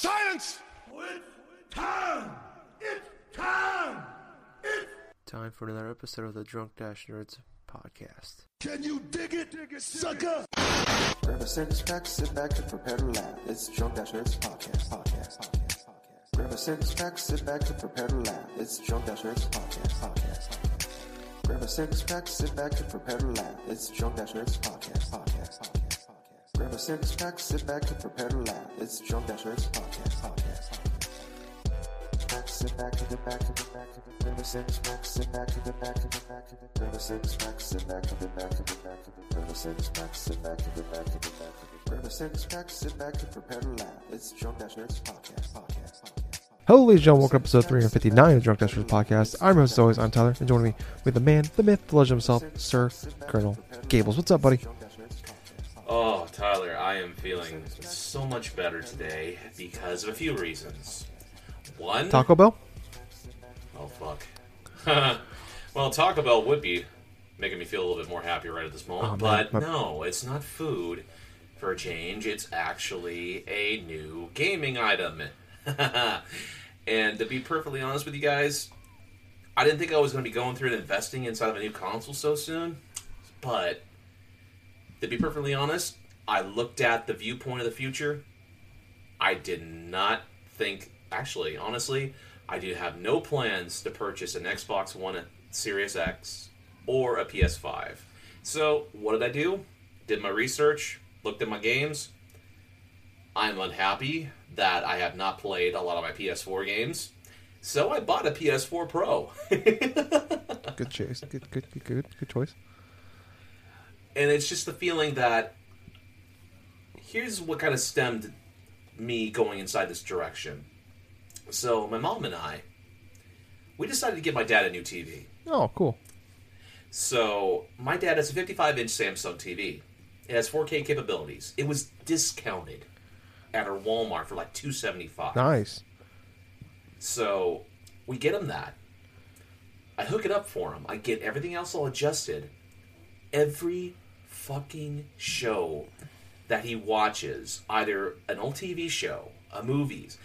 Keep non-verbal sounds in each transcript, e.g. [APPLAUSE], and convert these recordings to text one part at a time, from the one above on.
Silence! It's time! It's time! It's Time for another episode of the Drunk Dash Nerds podcast. Can you dig it, sucker? Grab a six pack, sit back and prepare to laugh. It's Drunk Dash Nerds podcast, podcast, podcast, podcast. Grab a six pack, sit back and prepare to laugh. It's Drunk Dash Nerds podcast, podcast, podcast. Grab a six pack, sit back and prepare to laugh. It's Drunk Dash Nerds podcast, podcast, podcast. Grab a sit back and prepare to laugh. It's Drunk Nerds podcast, podcast, podcast. Back, sit back the back the back sit back the back the back grab a sit back the back the back to the grab a sit back the back the back to the grab a sit back and prepare to laugh. It's Drunk Nerds podcast, podcast, podcast. Hello, ladies and gentlemen. Welcome to episode 359 of the Drunk Dash Nerds podcast. I'm your host, as always, I'm Tyler, and joining me with the man, the myth, the legend himself, Sir Colonel Gables. What's up, buddy? Oh, Tyler, I am feeling so much better today because of a few reasons. One, Taco Bell? oh fuck. [LAUGHS] well, Taco Bell would be making me feel a little bit more happy right at this moment, Oh, but no, it's not food. For a change, it's actually a new gaming item. [LAUGHS] and to be perfectly honest with you guys, I didn't think I was going to be going through and investing inside of a new console so soon, but to be perfectly honest, I looked at the viewpoint of the future. I did not think, actually, honestly, I do have no plans to purchase an Xbox One uh, Series X or a PS5. So, what did I do? Did my research, looked at my games. I'm unhappy that I have not played a lot of my PS4 games. So I bought a PS4 Pro. [LAUGHS] Good choice. Good, good, good, good, good choice. And it's just the feeling that here's what kind of stemmed me going inside this direction. So my mom and I, we decided to get my dad a new TV. Oh, cool. So my dad has a 55 inch Samsung TV. It has 4K capabilities. It was discounted at our Walmart for like 275. Nice. So we get him that. I hook it up for him. I get everything else all adjusted. Every fucking show that he watches, either an old TV show, a movies,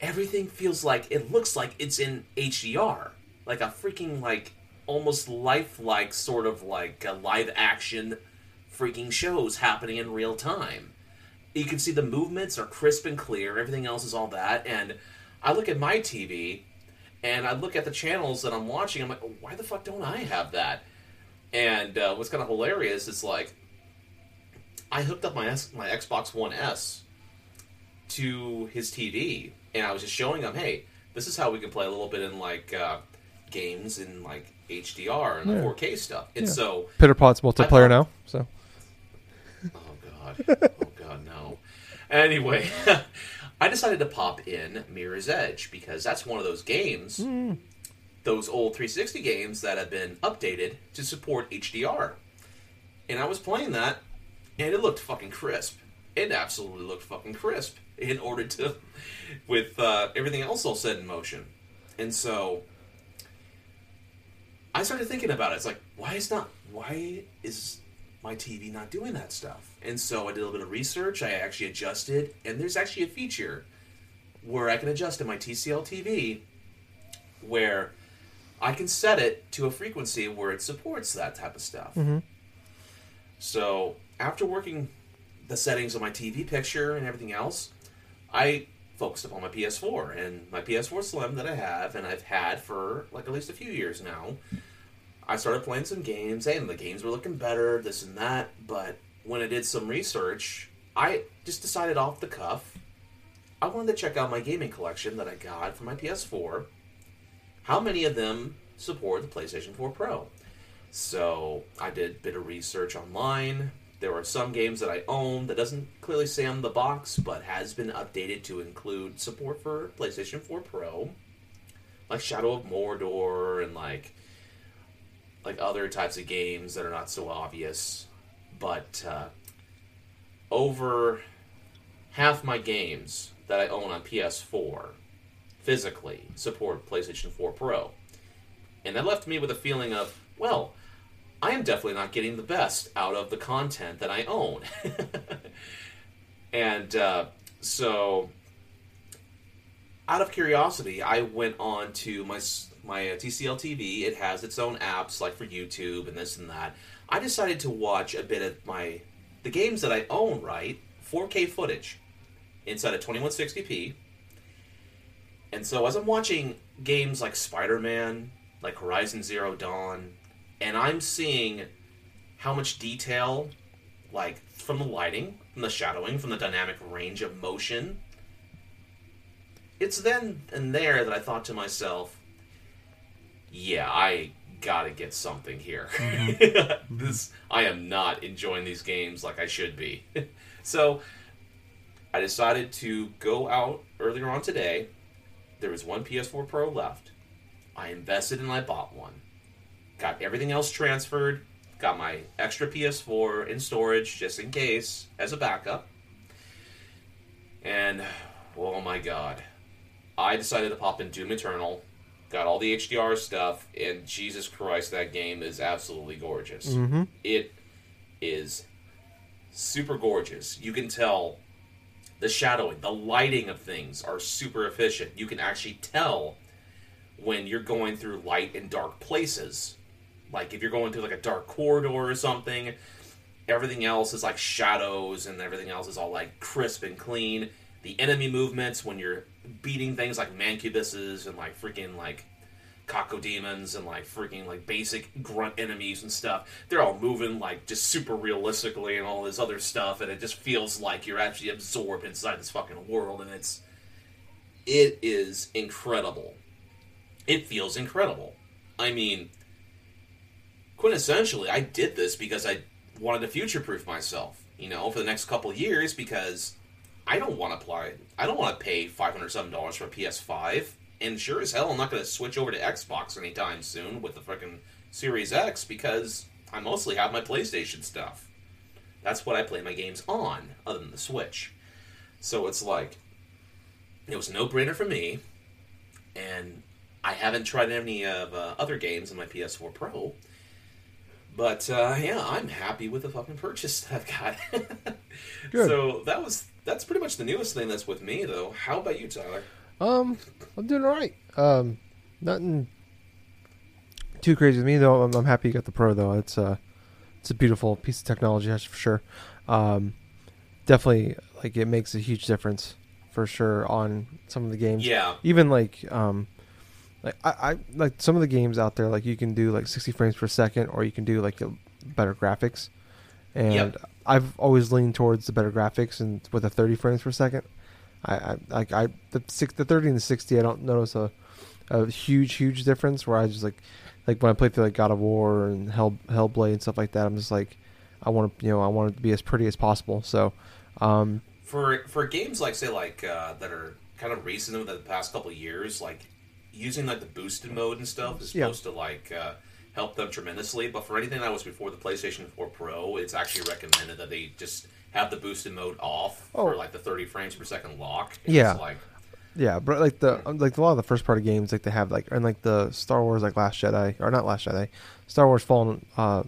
everything feels like it looks like it's in HDR, like a freaking like almost lifelike sort of like a live action freaking shows happening in real time you can see the movements are crisp and clear. Everything else is all that. And I look at my TV and I look at the channels that I'm watching. I'm like, why the fuck don't I have that? And uh, what's kind of hilarious is like, I hooked up my S- my Xbox One S to his TV, and I was just showing him, hey, this is how we can play a little bit in like uh, games in like HDR and the Yeah. 4K stuff. And Yeah. so Pitter Pot's multiplayer now, so. Oh god. Oh god, no. Anyway, [LAUGHS] I decided to pop in Mirror's Edge because that's one of those games, those old 360 games that have been updated to support HDR. And I was playing that, and it looked fucking crisp. It absolutely looked fucking crisp [LAUGHS] in order to, with uh, everything else all set in motion. And so, I started thinking about it. It's like, why is not, why is my TV not doing that stuff? And so I did a little bit of research. I actually adjusted, and there's actually a feature where I can adjust in my TCL TV where I can set it to a frequency where it supports that type of stuff. Mm-hmm. So after working the settings on my TV picture and everything else, I focused upon my PS4 and my PS4 Slim that I have and I've had for like at least a few years now. I started playing some games and the games were looking better, this and that. But when I did some research, I just decided off the cuff I wanted to check out my gaming collection that I got for my PS4. How many of them support the PlayStation 4 Pro? So I did a bit of research online. There are some games that I own that doesn't clearly say on the box, but has been updated to include support for PlayStation 4 Pro, like Shadow of Mordor and like like other types of games that are not so obvious. But uh, over half my games that I own on PS4 physically support PlayStation 4 Pro. And that left me with a feeling of, well, I am definitely not getting the best out of the content that I own. [LAUGHS] and uh, so out of curiosity, I went on to my my uh, TCL TV. It has its own apps like for YouTube and this and that. I decided to watch a bit of my the games that I own. Right, 4K footage inside of 2160p. And so as I'm watching games like Spider-Man, like Horizon Zero Dawn, and I'm seeing how much detail, like from the lighting, from the shadowing, from the dynamic range of motion. It's then and there that I thought to myself, yeah, I gotta get something here. Mm-hmm. [LAUGHS] this mm-hmm. I am not enjoying these games like I should be. [LAUGHS] so I decided to go out earlier on today. There was one PS4 Pro left. I invested and I bought one. Got everything else transferred. Got my extra PS4 in storage just in case as a backup. And oh my god. I decided to pop in Doom Eternal. Got all the HDR stuff, and Jesus Christ, that game is absolutely gorgeous. Mm-hmm. It is super gorgeous. You can tell the shadowing, the lighting of things are super efficient. You can actually tell when you're going through light and dark places. Like if you're going through like a dark corridor or something, everything else is like shadows and everything else is all like crisp and clean. The enemy movements when you're beating things like mancubuses and like freaking like cacodemons and like freaking like basic grunt enemies and stuff. They're all moving like just super realistically and all this other stuff, and it just feels like you're actually absorbed inside this fucking world, and it's it is incredible. It feels incredible. I mean, quintessentially, I did this because I wanted to future proof myself, you know, for the next couple years because I don't want to apply. I don't want to pay five hundred seven dollars for a PS5, and sure as hell, I'm not going to switch over to Xbox anytime soon with the fucking Series X because I mostly have my PlayStation stuff. That's what I play my games on, other than the Switch. So it's like it was no brainer for me, and I haven't tried any of uh, other games on my PS4 Pro. But uh, yeah, I'm happy with the fucking purchase that I've got. [LAUGHS] Good. So that was that's pretty much the newest thing that's with me, though. How about you, Tyler? Um, I'm doing all right. Um, nothing too crazy with me though. I'm, I'm happy you got the Pro though. It's a it's a beautiful piece of technology, that's for sure. Um, definitely like it makes a huge difference for sure on some of the games. Yeah, Even like um, like I, I like some of the games out there like you can do like 60 frames per second or you can do like better graphics, and Yep. I've always leaned towards the better graphics and with a 30 frames per second. I, I like I the six the 30 and the 60 I don't notice a a huge huge difference where I just like like when I play through like God of War and Hell Hellblade and stuff like that I'm just like I want to you know I want it to be as pretty as possible so um for for games like say like uh, that are kind of recent in the past couple of years, like using like the boosted mode and stuff is Yeah. supposed to like uh, help them tremendously. But for anything that was before the PlayStation 4 Pro, it's actually recommended that they just have the boosted mode off for Oh. like the 30 frames per second lock. Yeah. It's like yeah but like the like a lot of the first party games like they have like and like the Star Wars like Last Jedi or not Last Jedi Star Wars Fallen uh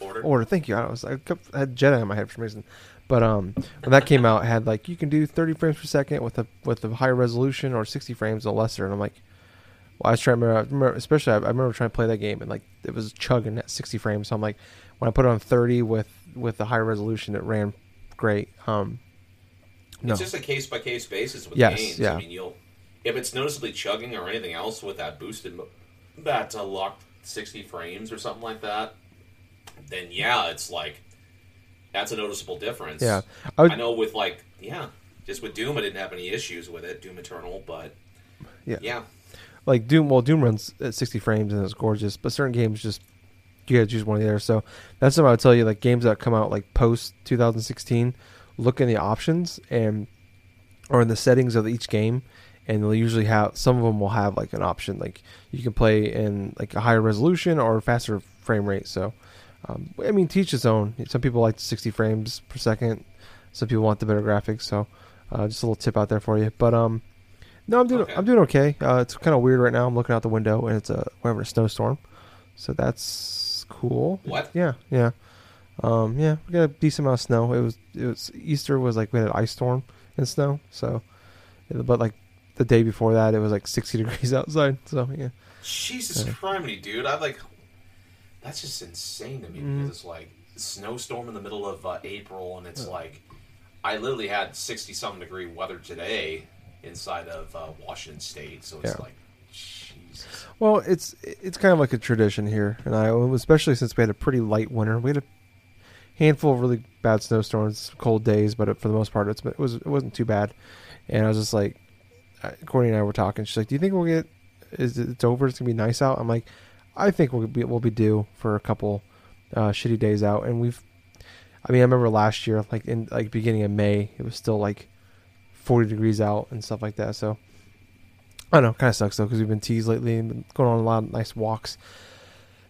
Order. Order. Thank you. I was I kept, I had Jedi in my head for some reason, but um, when that came out, it had like you can do 30 frames per second with a with a higher resolution or 60 frames or lesser, and I'm like, well, I was trying to remember, I remember especially I, I remember trying to play that game and like it was chugging at 60 frames. So I'm like, when I put it on 30 with with the higher resolution, it ran great. Um, no, It's just a case by case basis with Yes, games. yeah. I mean, you'll if it's noticeably chugging or anything else with that boosted that uh, locked sixty frames or something like that, then yeah, it's like that's a noticeable difference. yeah, I I, know with like yeah, just with Doom, I didn't have any issues with it. Doom Eternal, but Yeah. yeah, like Doom. Well, Doom runs at 60 frames and it's gorgeous, but certain games just you gotta choose one or the other. So that's something I would tell you. Like games that come out like post 2016, look in the options and or in the settings of each game, and they'll usually have some of them will have like an option like you can play in like a higher resolution or faster frame rate. So um, I mean, teach its own. Some people like 60 frames per second. Some people want the better graphics. So uh, just a little tip out there for you. But um, no, I'm doing Okay. I'm doing okay. Uh, it's kind of weird right now. I'm looking out the window and it's a whatever a snowstorm, so that's cool. What? Yeah, yeah, um, yeah. We got a decent amount of snow. It was it was Easter was like we had an ice storm and snow. So, but like the day before that it was like 60 [LAUGHS] degrees outside. So yeah, Jesus criminy, dude! I like. That's just insane to me Mm-hmm. because it's like snowstorm in the middle of uh, April, and it's like I literally had sixty something degree weather today inside of uh, Washington State. So it's Yeah. like. Well, it's it's kind of like a tradition here in Iowa, especially since we had a pretty light winter. We had a handful of really bad snowstorms, cold days, but for the most part, it's it was it wasn't too bad. And I was just like, Courtney and I were talking. She's like, "Do you think we'll get? Is it, it's over? It's gonna be nice out?" I'm like, "I think we'll be we'll be due for a couple uh, shitty days out." And we've, I mean, I remember last year, like in like beginning of May, it was still like 40 degrees out and stuff like that. So I know, kind of sucks though because we've been teased lately and been going on a lot of nice walks.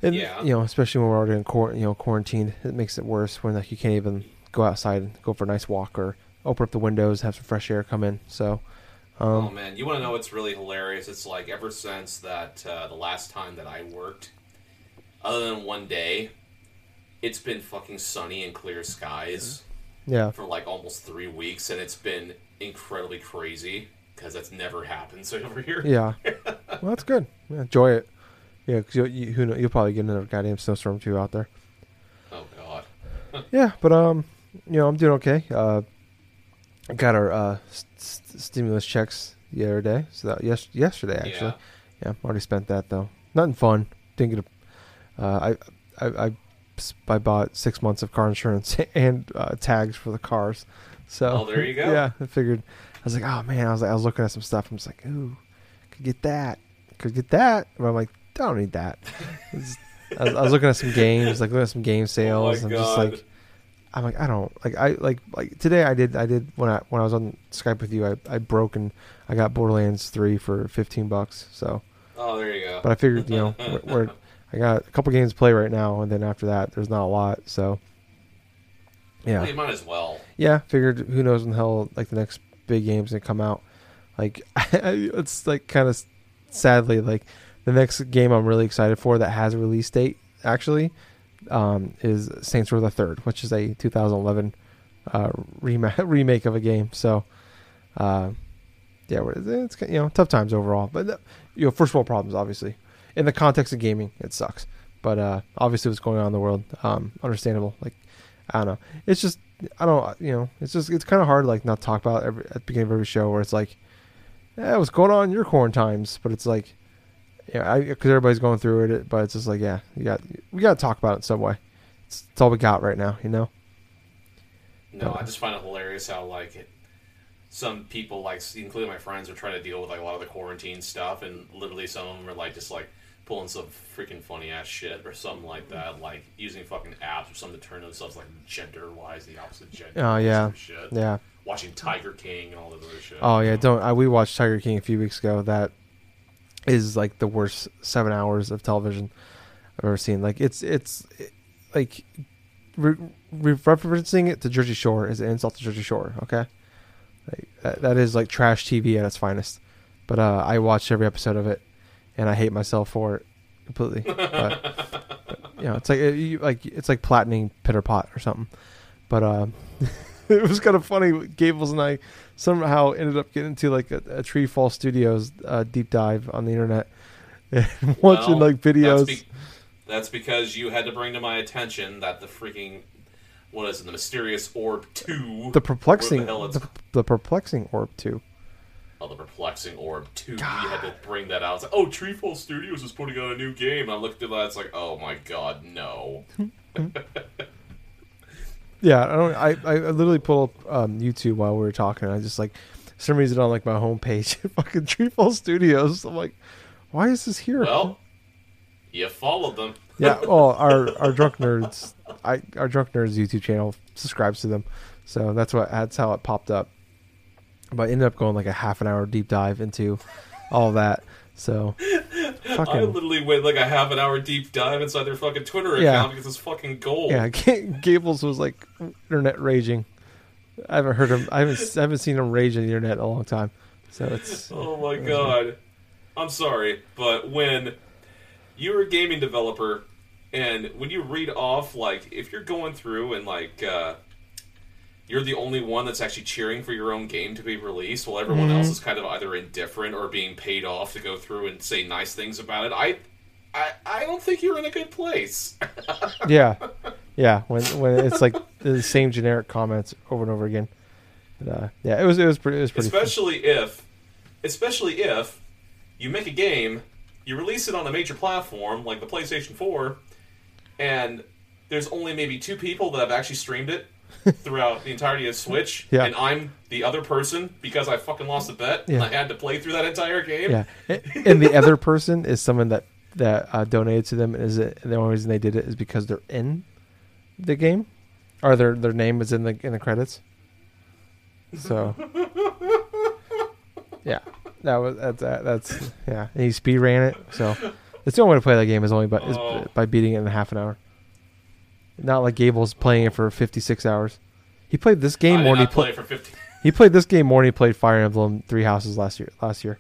And Yeah. you know, especially when we're already in quar- you know quarantine, it makes it worse when like you can't even go outside and go for a nice walk or open up the windows, have some fresh air come in. So, oh um, man, you want to know what's really hilarious? It's like ever since that uh, the last time that I worked, other than one day, it's been fucking sunny and clear skies. yeah, for like almost three weeks, and it's been incredibly crazy because that's never happened so [LAUGHS] over here. yeah. [LAUGHS] well, that's good. Yeah, enjoy it. Yeah, because you, you, who know, you'll probably get another goddamn snowstorm too out there. Oh god. [LAUGHS] Yeah, but um, you know, I'm doing okay. Uh, I got our uh st- st- stimulus checks the other day. So that yes, yesterday actually. Yeah. Yeah, already spent that though. Nothing fun. Didn't get a. Uh, I, I I I bought six months of car insurance and uh, tags for the cars. So Oh, there you go. Yeah, I figured. I was like, oh man, I was like, I was looking at some stuff. I'm just like, ooh, could get that, could get that. But I'm like, I don't need that. [LAUGHS] I, was, I was looking at some games, like looking at some game oh sales. oh I'm my just like, I'm like, I don't like I like like today I did I did when I when I was on Skype with you I, I broke and I got Borderlands three for fifteen bucks. So oh, there you go. but I figured you know we're, we're [LAUGHS] I got a couple games to play right now and then after that there's not a lot. So yeah, Well, you might as well. yeah. Figured who knows when the hell like the next big games gonna come out. Like [LAUGHS] it's like kind of sadly like the next game I'm really excited for that has a release date actually um, is Saints Row the Third, which is a 2011 uh, remake [LAUGHS] remake of a game. So uh, yeah, it's you know tough times overall, but uh, you know first world problems obviously. In the context of gaming, it sucks. But uh, obviously, what's going on in the world, um, understandable. Like I don't know. It's just I don't uh, you know. It's just it's kind of hard like not talk about every, at the beginning of every show where it's like, yeah, what's going on in your quarantines? But it's like, yeah, because everybody's going through it. But it's just like, yeah, you got we got to talk about it in some way. It's, it's all we got right now, you know. No, I just find it hilarious how like it, some people like, including my friends, are trying to deal with like a lot of the quarantine stuff, and literally some of them are like just like pulling some freaking funny ass shit or something like that, like using fucking apps or something to turn themselves like gender wise, the opposite gender. Oh yeah, shit. yeah. Watching Tiger King and all this other shit. Oh yeah, don't. I, we watched Tiger King a few weeks ago. That is like the worst seven hours of television I've ever seen. Like it's it's it- like re- referencing it to Jersey Shore is an insult to Jersey Shore. Okay, like, that, that is like trash TV at its finest. But uh, I watched every episode of it, and I hate myself for it completely. But, [LAUGHS] but, you know, it's like it, you, like it's like platining Pitter Pot or something. But uh, [LAUGHS] it was kind of funny. Gables and I somehow ended up getting into like a, a Treefall Studios uh, deep dive on the internet [LAUGHS] and watching Well, like videos. That's, be- that's because you had to bring to my attention that the freaking what is it, the mysterious orb two, the perplexing, the the, the perplexing orb too. Oh, the perplexing orb two. We had to bring that out. It's like, oh, Treefall Studios is putting out a new game. I looked at that. It's like, oh my god, no. [LAUGHS] Yeah, I don't. I, I literally pulled up um, YouTube while we were talking. I just like for some reason on like my homepage, [LAUGHS] fucking Treefall Studios. I'm like, why is this here? Well, you followed them. yeah. [LAUGHS] Well, our our drunk nerds, I our drunk nerds YouTube channel subscribes to them, so that's what that's how it popped up. But I ended up going like a half an hour deep dive into all that. So [LAUGHS] I literally went like a half an hour deep dive inside their fucking Twitter account Yeah. because it's fucking gold. yeah. [LAUGHS] Gables was like internet raging. I haven't heard him. I haven't I haven't seen him rage on the internet in a long time. So it's [LAUGHS] Oh my god. I'm sorry, but when you're a gaming developer and when you read off like if you're going through and like uh you're the only one that's actually cheering for your own game to be released, while everyone else is kind of either indifferent or being paid off to go through and say nice things about it. I, I, I don't think you're in a good place. [LAUGHS] Yeah, yeah. When when it's like the same generic comments over and over again. But, uh, yeah, it was it was pretty it was pretty. fun. especially if, especially if you make a game, you release it on a major platform like the PlayStation Four, and there's only maybe two people that have actually streamed it throughout the entirety of Switch, Yeah. and I'm the other person because I fucking lost a bet and I had to play through that entire game. Yeah, [LAUGHS] and the other person is someone that that uh, donated to them. Is it the only reason they did it is because they're in the game, or their their name is in the in the credits. So, [LAUGHS] yeah, that was that's that, that's yeah. And he speed ran it, so it's the only way to play that game is only by is Oh. by beating it in half an hour. Not like Gable's playing it for fifty six hours. He played this I game did more than he not play played. for 15. [LAUGHS] He played this game more than he played Fire Emblem Three Houses last year. Last year.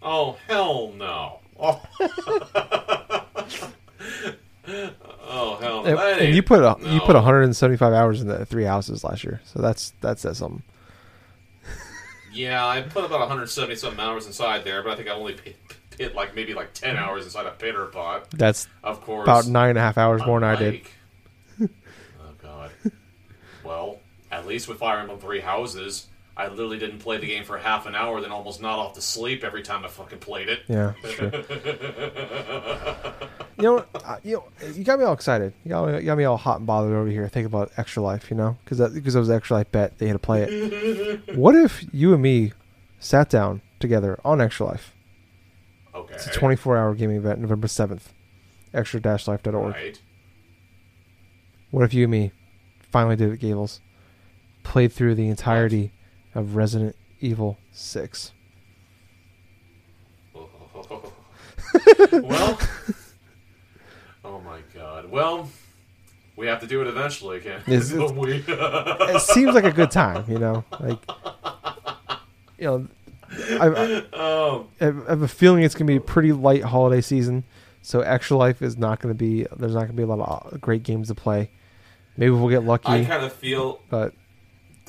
Oh hell no! Oh, [LAUGHS] oh hell no! And, and you put a, you put 175 hours in the three houses last year, so that's that says something. Yeah, I put about 170 some hours inside there, but I think I only hit, hit like maybe like 10 hours inside a pitter pot. That's Of course, about nine and a half hours more than I did. [LAUGHS] oh god. Well, at least with Fire Emblem Three Houses, I literally didn't play the game for half an hour, then almost not off to sleep every time I fucking played it. Yeah, sure. [LAUGHS] you know, uh, you know, you got me all excited. You got, me, you got me all hot and bothered over here. Thinking about Extra Life, you know, because because it was Extra Life bet they had to play it. [LAUGHS] what if you and me sat down together on Extra Life? Okay. It's a 24 hour gaming event, November 7th. Extra dash life.org. Right. What if you and me finally did it, Gables? Played through the entirety of Resident Evil 6. [LAUGHS] [LAUGHS] well, oh my god. Well, we have to do it eventually, Ken. It's- it's- [LAUGHS] we, It seems like a good time, you know? Like, you know, I, I, [LAUGHS] oh, I have a feeling it's going to be a pretty light holiday season. So Extra Life is not going to be, there's not going to be a lot of uh, great games to play. Maybe we'll get lucky, I kind of feel but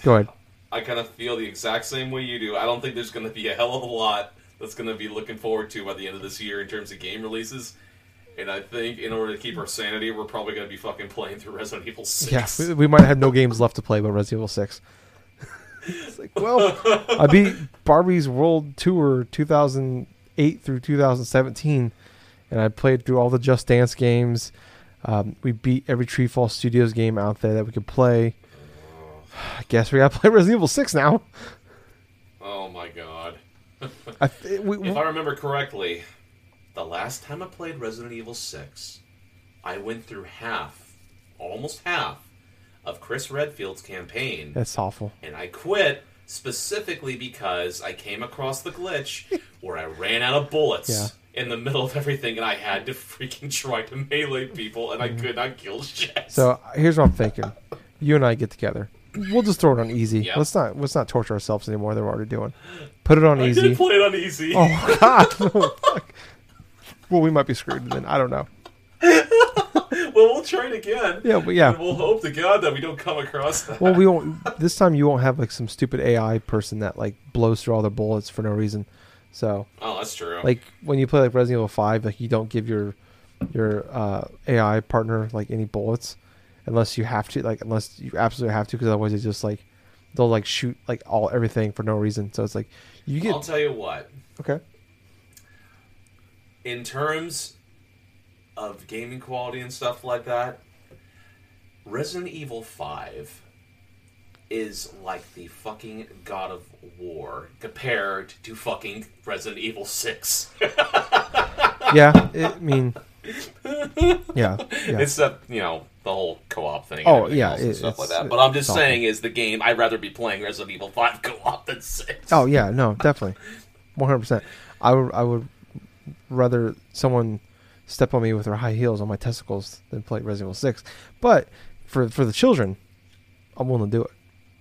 go ahead. I kind of feel the exact same way you do. I don't think there's going to be a hell of a lot that's going to be looking forward to by the end of this year in terms of game releases. And I think in order to keep our sanity, we're probably going to be fucking playing through Resident Evil 6. Yeah, we, we might have no games left to play but Resident Evil 6. It's like, well, I beat Barbie's World Tour 2008 through 2017, and I played through all the Just Dance games. Um, we beat every Treefall Studios game out there that we could play. I guess we gotta [LAUGHS] play Resident Evil 6 now. Oh my god. I, th- we, If I remember correctly, the last time I played Resident Evil 6, I went through half, almost half, of Chris Redfield's campaign. that's awful. and I quit specifically because I came across the glitch [LAUGHS] where I ran out of bullets Yeah. in the middle of everything, and I had to freaking try to melee people, and I could not kill shit. Mm-hmm. So here's what I'm thinking: you and I get together. We'll just throw it on easy. Yeah. Let's not let's not torture ourselves anymore. Than we're already doing. Put it on I easy. play it on easy. Oh [LAUGHS] god! [LAUGHS] Well, we might be screwed then. I don't know. Well, we'll try it again. Yeah, but yeah. We'll hope to God that we don't come across that. Well, we won't. This time you won't have like some stupid AI person that like blows through all their bullets for no reason. So oh, that's true. like when you play like Resident Evil Five, like you don't give your your uh, AI partner like any bullets unless you have to. Like unless you absolutely have to, because otherwise they just like they'll like shoot like all everything for no reason. So it's like you get I'll tell you what. okay. in terms of gaming quality and stuff like that, Resident Evil 5 is like the fucking God of War compared to fucking Resident Evil 6. [LAUGHS] Yeah, it, I mean, [LAUGHS] yeah, yeah. It's the, you know, the whole co op thing. and Oh, yeah, it- stuff like that. But I'm just it's awful. saying, is the game, I'd rather be playing Resident Evil 5 [LAUGHS] co op than 6. Oh yeah, no, definitely, one hundred percent. I would I would rather someone step on me with their high heels on my testicles than play Resident Evil Six. But for for the children, I'm willing to do it.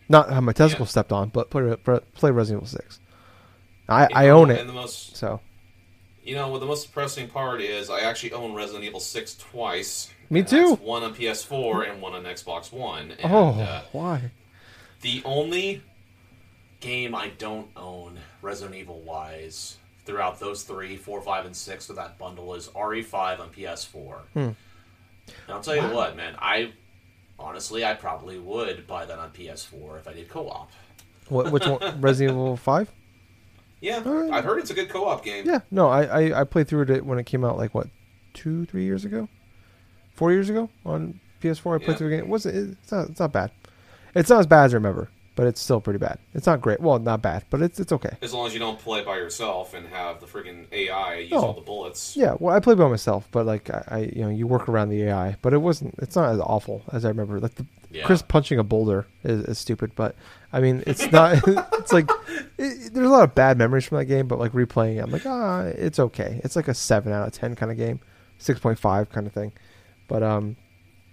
Not have my testicles Yeah. stepped on, but play play Resident Evil Six. I You I know, own it, most so You know, what the most depressing part is I actually own Resident Evil 6 twice. Me too. one on PS4 and one on Xbox One. And, oh uh, why? The only game I don't own, Resident Evil wise, throughout those three, four, five, and six of that bundle is RE5 on PS4. Hmm. And I'll tell you what, man, I honestly, I probably would buy that on PS4 if I did co-op. What, which one? [LAUGHS] Resident Evil Five? Yeah, Alright. I've heard it's a good co-op game. Yeah. No, I, I I played through it when it came out. Like what, two, three years ago, four years ago on PS4. I played Yeah. through the game. It wasn't it's not it's not bad. It's not as bad as I remember, but it's still pretty bad. It's not great. Well, not bad, but it's it's okay. As long as you don't play by yourself and have the freaking AI use Oh. all the bullets. Yeah, well, I played by myself, but like I, I, you know, you work around the AI, but it wasn't. It's not as awful as I remember. Like the Yeah. Chris punching a boulder is, is stupid, but I mean, it's not. [LAUGHS] it's like it, there's a lot of bad memories from that game, but like replaying it, I'm like, ah, it's okay. It's like a seven out of ten kind of game, six point five kind of thing. But um,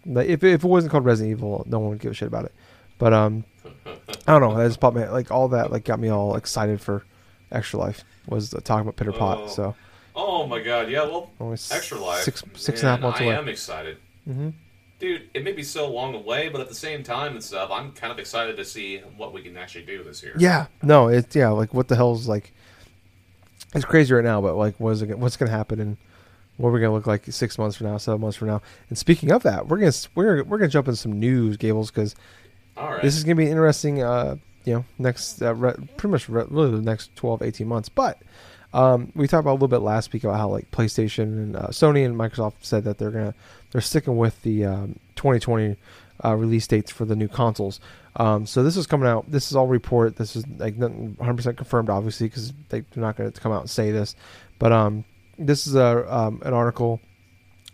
like if if it wasn't called Resident Evil, no one would give a shit about it. But um, I don't know. That just popped me like all that like got me all excited for Extra Life was the talking about Pitter Pot. Oh. So Oh my god, yeah, well, only Extra Life. six six and a half Man, months I away. am excited. hmm Dude, it may be so long away, but at the same time and stuff, I'm kind of excited to see what we can actually do this year. Yeah, no, it's yeah, like what the hell's like? It's crazy right now, but like, what is it? What's gonna happen and what are we're gonna look like six months from now, seven months from now? And speaking of that, we're gonna we're we're gonna jump into some news, Gables, because This is gonna be interesting. Uh, you know, next uh, re- pretty much re- really the next 12, 18 months. But um, we talked about a little bit last week about how like PlayStation and uh, Sony and Microsoft said that they're gonna they're sticking with the um, 2020 uh, release dates for the new consoles. Um, so this is coming out. This is all report. This is like 100 percent confirmed, obviously, because they're not going to come out and say this. But um, this is a um, an article,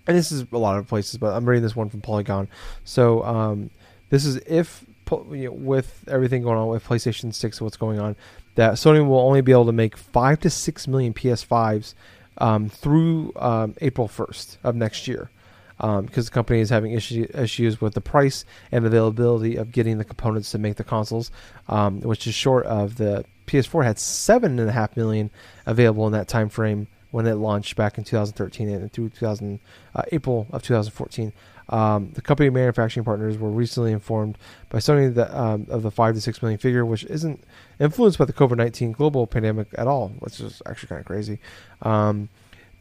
and this is a lot of places. But I'm reading this one from Polygon. So um, this is if you know, with everything going on with PlayStation 6 what's going on, that Sony will only be able to make five to six million PS5s um, through um, April 1st of next year. Because the company is having issue, issues with the price and availability of getting the components to make the consoles, um, which is short of the PS4 had seven and a half million available in that time frame when it launched back in 2013 and through 2000 uh, April of 2014. Um, the company manufacturing partners were recently informed by Sony that um, of the five to six million figure, which isn't influenced by the COVID 19 global pandemic at all, which is actually kind of crazy. Um,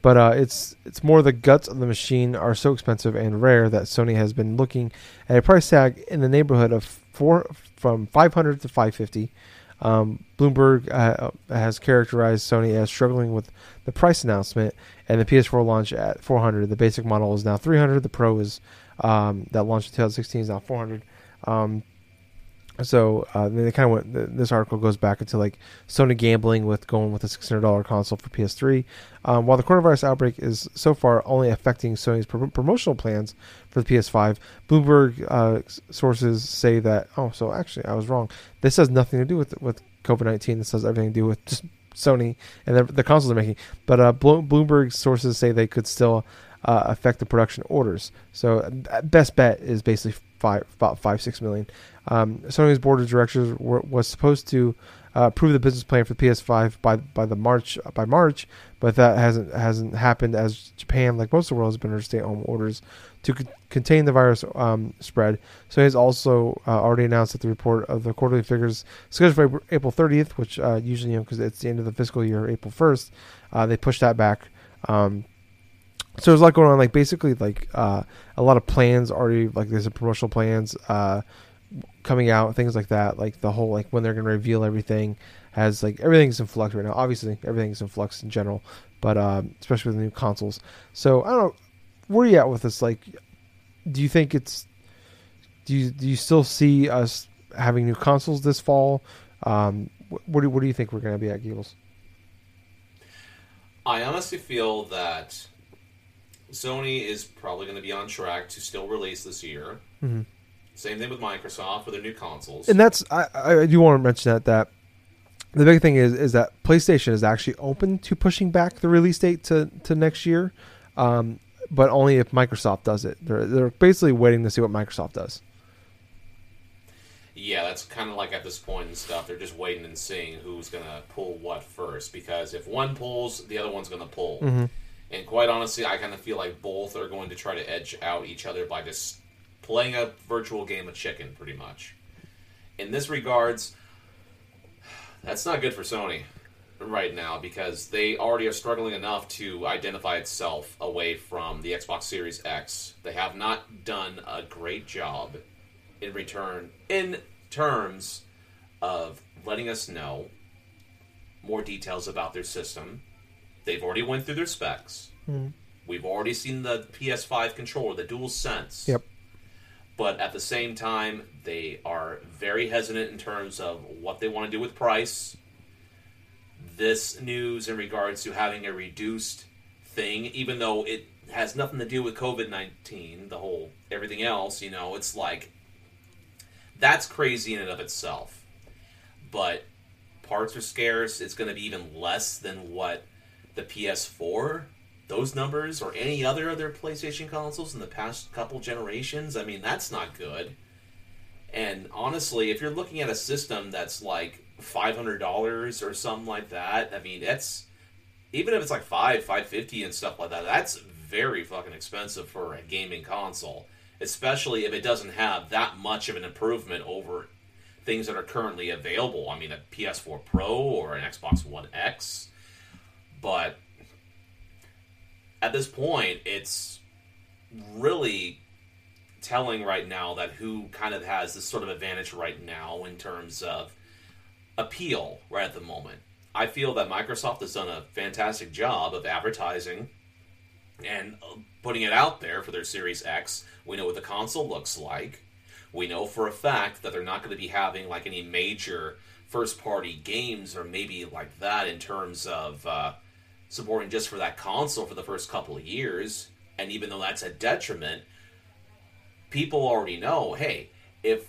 but uh, it's it's more the guts of the machine are so expensive and rare that Sony has been looking at a price tag in the neighborhood of four from 500 to 550. Um, Bloomberg uh, has characterized Sony as struggling with the price announcement, and the PS4 launch at 400. The basic model is now 300. The Pro is um, that launched in 2016 is now 400. Um, so uh, they kind of went. This article goes back into like Sony gambling with going with a six hundred dollar console for PS3. Um, while the coronavirus outbreak is so far only affecting Sony's prom- promotional plans for the PS5, Bloomberg uh, sources say that. Oh, so actually, I was wrong. This has nothing to do with with COVID nineteen. This has everything to do with just Sony and the, the consoles they're making. But uh, Bloomberg sources say they could still uh, affect the production orders. So uh, best bet is basically five about five six million. Um, Sony's board of directors were, was supposed to uh, approve the business plan for the PS5 by by the March by March, but that hasn't hasn't happened as Japan, like most of the world, has been under stay-at-home orders to c- contain the virus um, spread. Sony has also uh, already announced that the report of the quarterly figures scheduled for April- April 30th, which uh, usually you know because it's the end of the fiscal year, April 1st, uh, they pushed that back. Um, so there's a lot going on like basically like uh, a lot of plans already like there's a promotional plans uh, coming out things like that like the whole like when they're going to reveal everything has like everything's in flux right now. Obviously everything's in flux in general but um, especially with the new consoles. So i don't know where are you at with this? Like do you think it's do you do you still see us having new consoles this fall? Um, wh- what do, what do you think we're going to be at gables? I honestly feel that Sony is probably going to be on track to still release this year. Mhm. Same thing with Microsoft with their new consoles. and that's I, I do want to mention that that the big thing is is that PlayStation is actually open to pushing back the release date to, to next year, um, but only if Microsoft does it. They're they're basically waiting to see what Microsoft does. yeah, that's kind of like at this point and stuff. They're just waiting and seeing who's going to pull what first. Because if one pulls, the other one's going to pull. And quite honestly, I kind of feel like both are going to try to edge out each other by just playing a virtual game of chicken, pretty much. in this regards, that's not good for Sony right now because they already are struggling enough to identify itself away from the Xbox Series X. They have not done a great job in return in terms of letting us know more details about their system. They've already went through their specs. Hmm. We've already seen the PS5 controller, the Dual Sense Yep. but at the same time, they are very hesitant in terms of what they want to do with price. This news in regards to having a reduced thing, even though it has nothing to do with COVID 19, the whole everything else, you know, it's like that's crazy in and of itself. But parts are scarce, it's going to be even less than what the PS4 those numbers or any other of their PlayStation consoles in the past couple generations, I mean, that's not good. And honestly, if you're looking at a system that's like five hundred dollars or something like that, I mean, that's even if it's like five, five fifty and stuff like that, that's very fucking expensive for a gaming console. Especially if it doesn't have that much of an improvement over things that are currently available. I mean, a PS4 Pro or an Xbox One X. But at this point, it's really telling right now that who kind of has this sort of advantage right now in terms of appeal right at the moment. I feel that Microsoft has done a fantastic job of advertising and putting it out there for their Series X. We know what the console looks like. We know for a fact that they're not going to be having like any major first party games or maybe like that in terms of uh, supporting just for that console for the first couple of years. And even though that's a detriment, people already know hey, if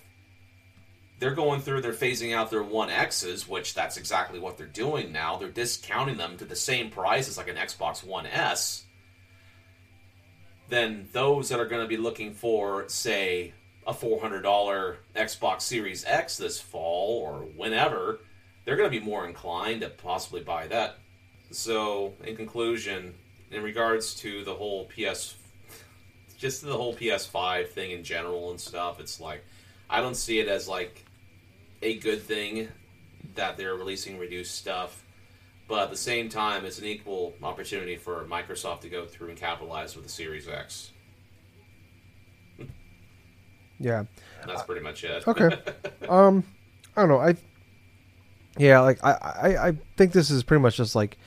they're going through, they're phasing out their One X's, which that's exactly what they're doing now. They're discounting them to the same price as like an Xbox One S. Then those that are going to be looking for, say, a $400 Xbox Series X this fall or whenever, they're going to be more inclined to possibly buy that. So, in conclusion, in regards to the whole PS, just the whole PS5 thing in general and stuff, it's like, I don't see it as like a good thing that they're releasing reduced stuff. But at the same time, it's an equal opportunity for Microsoft to go through and capitalize with the Series X. Yeah. That's pretty much it. Okay. [LAUGHS] um, I don't know. I yeah, like I, I, I think this is pretty much just like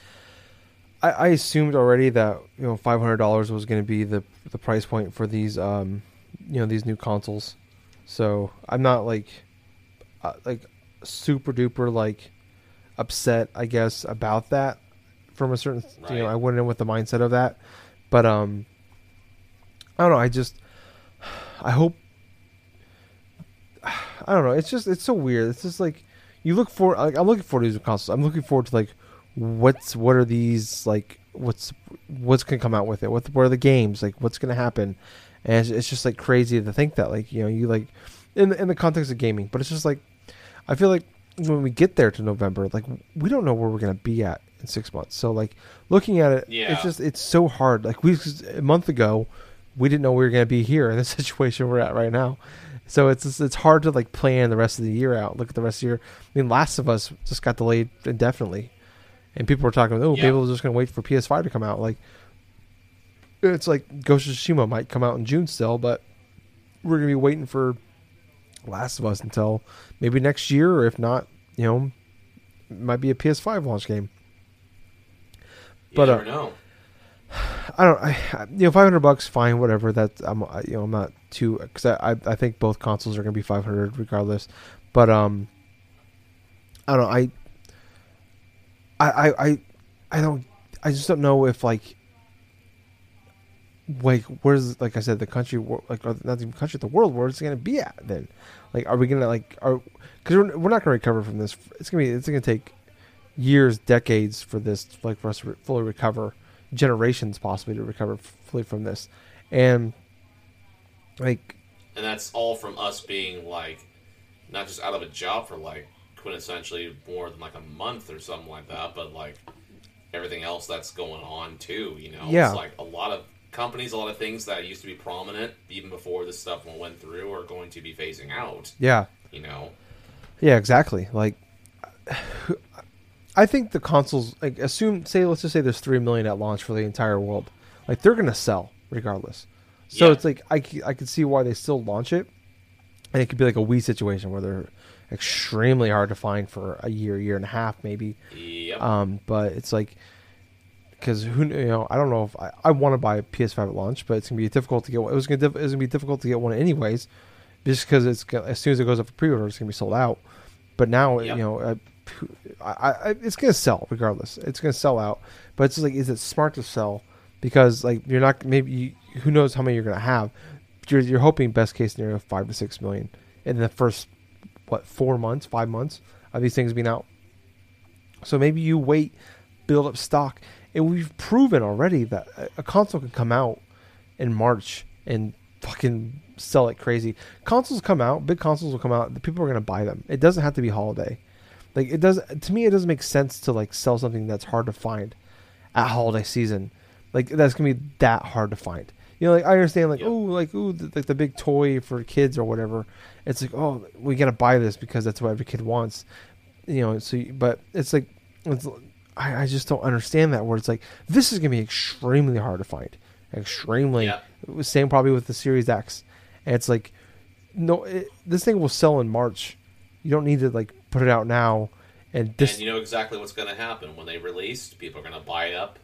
I, I assumed already that you know five hundred dollars was going to be the the price point for these um you know these new consoles. So I'm not like uh, like super duper like upset I guess about that from a certain you know I went in with the mindset of that, but um I don't know. I just I hope [SIGHS] I don't know. It's just it's so weird. It's just like you look for like I'm looking forward to these consoles. I'm looking forward to like what's what are these like what's what's gonna come out with it? What what are the games like? What's gonna happen? And it's, it's just like crazy to think that like you know you like in the, in the context of gaming, but it's just like I feel like when we get there to November, like we don't know where we're gonna be at in six months. So like looking at it, Yeah. it's just it's so hard. Like we a month ago, we didn't know we were gonna be here in the [LAUGHS] situation we're at right now. So it's it's hard to like plan the rest of the year out. Look at the rest of the year. I mean, Last of Us just got delayed indefinitely, and people were talking, oh, Yeah. people are just gonna wait for PS5 to come out. Like it's like Ghost of Tsushima might come out in June still, but we're gonna be waiting for Last of Us until maybe next year, or if not, you know, it might be a PS5 launch game. You But, uh. I don't, I, you know, five hundred bucks, fine, whatever. That's I'm, you know, I'm not too because I, I, think both consoles are gonna be five hundred regardless. But um, I don't know. I, I, I, I, don't. I just don't know if like, like, where's like I said, the country, like not even country, the world, where it's gonna be at then? Like, are we gonna like, are because we're, we're not gonna recover from this. It's gonna be, it's gonna take years, decades for this, like for us to fully recover generations possibly to recover fully from this and like And that's all from us being like, not just out of a job for like quintessentially more than like a month or something like that, but like everything else that's going on too. You know, Yeah. it's like a lot of companies, a lot of things that used to be prominent even before this stuff went through are going to be phasing out. yeah You know, Yeah, exactly. Like, I think the consoles like assume say let's just say there's three million at launch for the entire world. Like they're gonna sell regardless. So Yeah. it's like I, I could see why they still launch it, and it could be like a Wii situation where they're extremely hard to find for a year, year and a half maybe. Yep. Um, but it's like because who you know I don't know if I, I want to buy a PS5 at launch, but it's gonna be difficult to get. one- It was gonna diff- it's gonna be difficult to get one anyways, just because it's as soon as it goes up for pre-order, it's gonna be sold out. But now Yep. you know, uh, I, I, it's gonna sell regardless. It's gonna sell out. But it's just like, is it smart to sell? Because like you're not maybe you, who knows how many you're gonna have. You're you're hoping best case scenario five to six million in the first what four months, five months of these things being out. So maybe you wait, build up stock, and we've proven already that a- a console can come out in March and fucking sell it crazy. Consoles come out, big consoles will come out. The people are gonna buy them. It doesn't have to be holiday. Like it does to me, it doesn't make sense to like sell something that's hard to find at holiday season. Like that's gonna be that hard to find. You know, like I understand, like Yep. oh, like ooh, the, like the big toy for kids or whatever. It's like oh, we gotta buy this because that's what every kid wants. You know, so you- but it's like it's, I, I just don't understand that where it's like this is gonna be extremely hard to find, extremely. Yeah. Same probably with the Series X, and it's like no, it, this thing will sell in March. You don't need to like put it out now, and this and you know exactly what's going to happen when they release. People are going to buy up,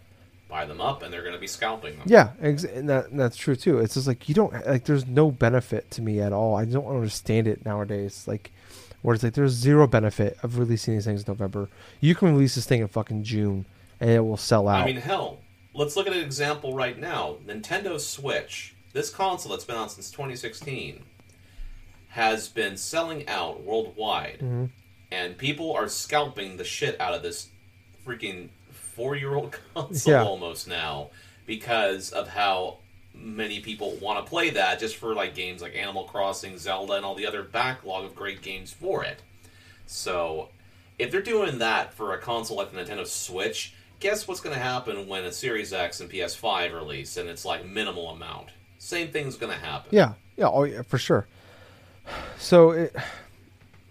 buy them up, and they're going to be scalping them. Yeah, ex- and, that, and that's true too. It's just like you don't like. There's no benefit to me at all. I don't understand it nowadays. Like, where it's like there's zero benefit of releasing these things in November. You can release this thing in fucking June, and it will sell out. I mean, hell, let's look at an example right now. Nintendo Switch, this console that's been out since 2016, has been selling out worldwide, Mm-hmm. And people are scalping the shit out of this freaking four-year-old [LAUGHS] console Yeah. almost now because of how many people want to play that just for like games like Animal Crossing, Zelda, and all the other backlog of great games for it. So, if they're doing that for a console like the Nintendo Switch, guess what's going to happen when a Series X and PS5 release and it's like minimal amount? Same thing's going to happen. yeah, yeah, oh yeah, for sure. So it,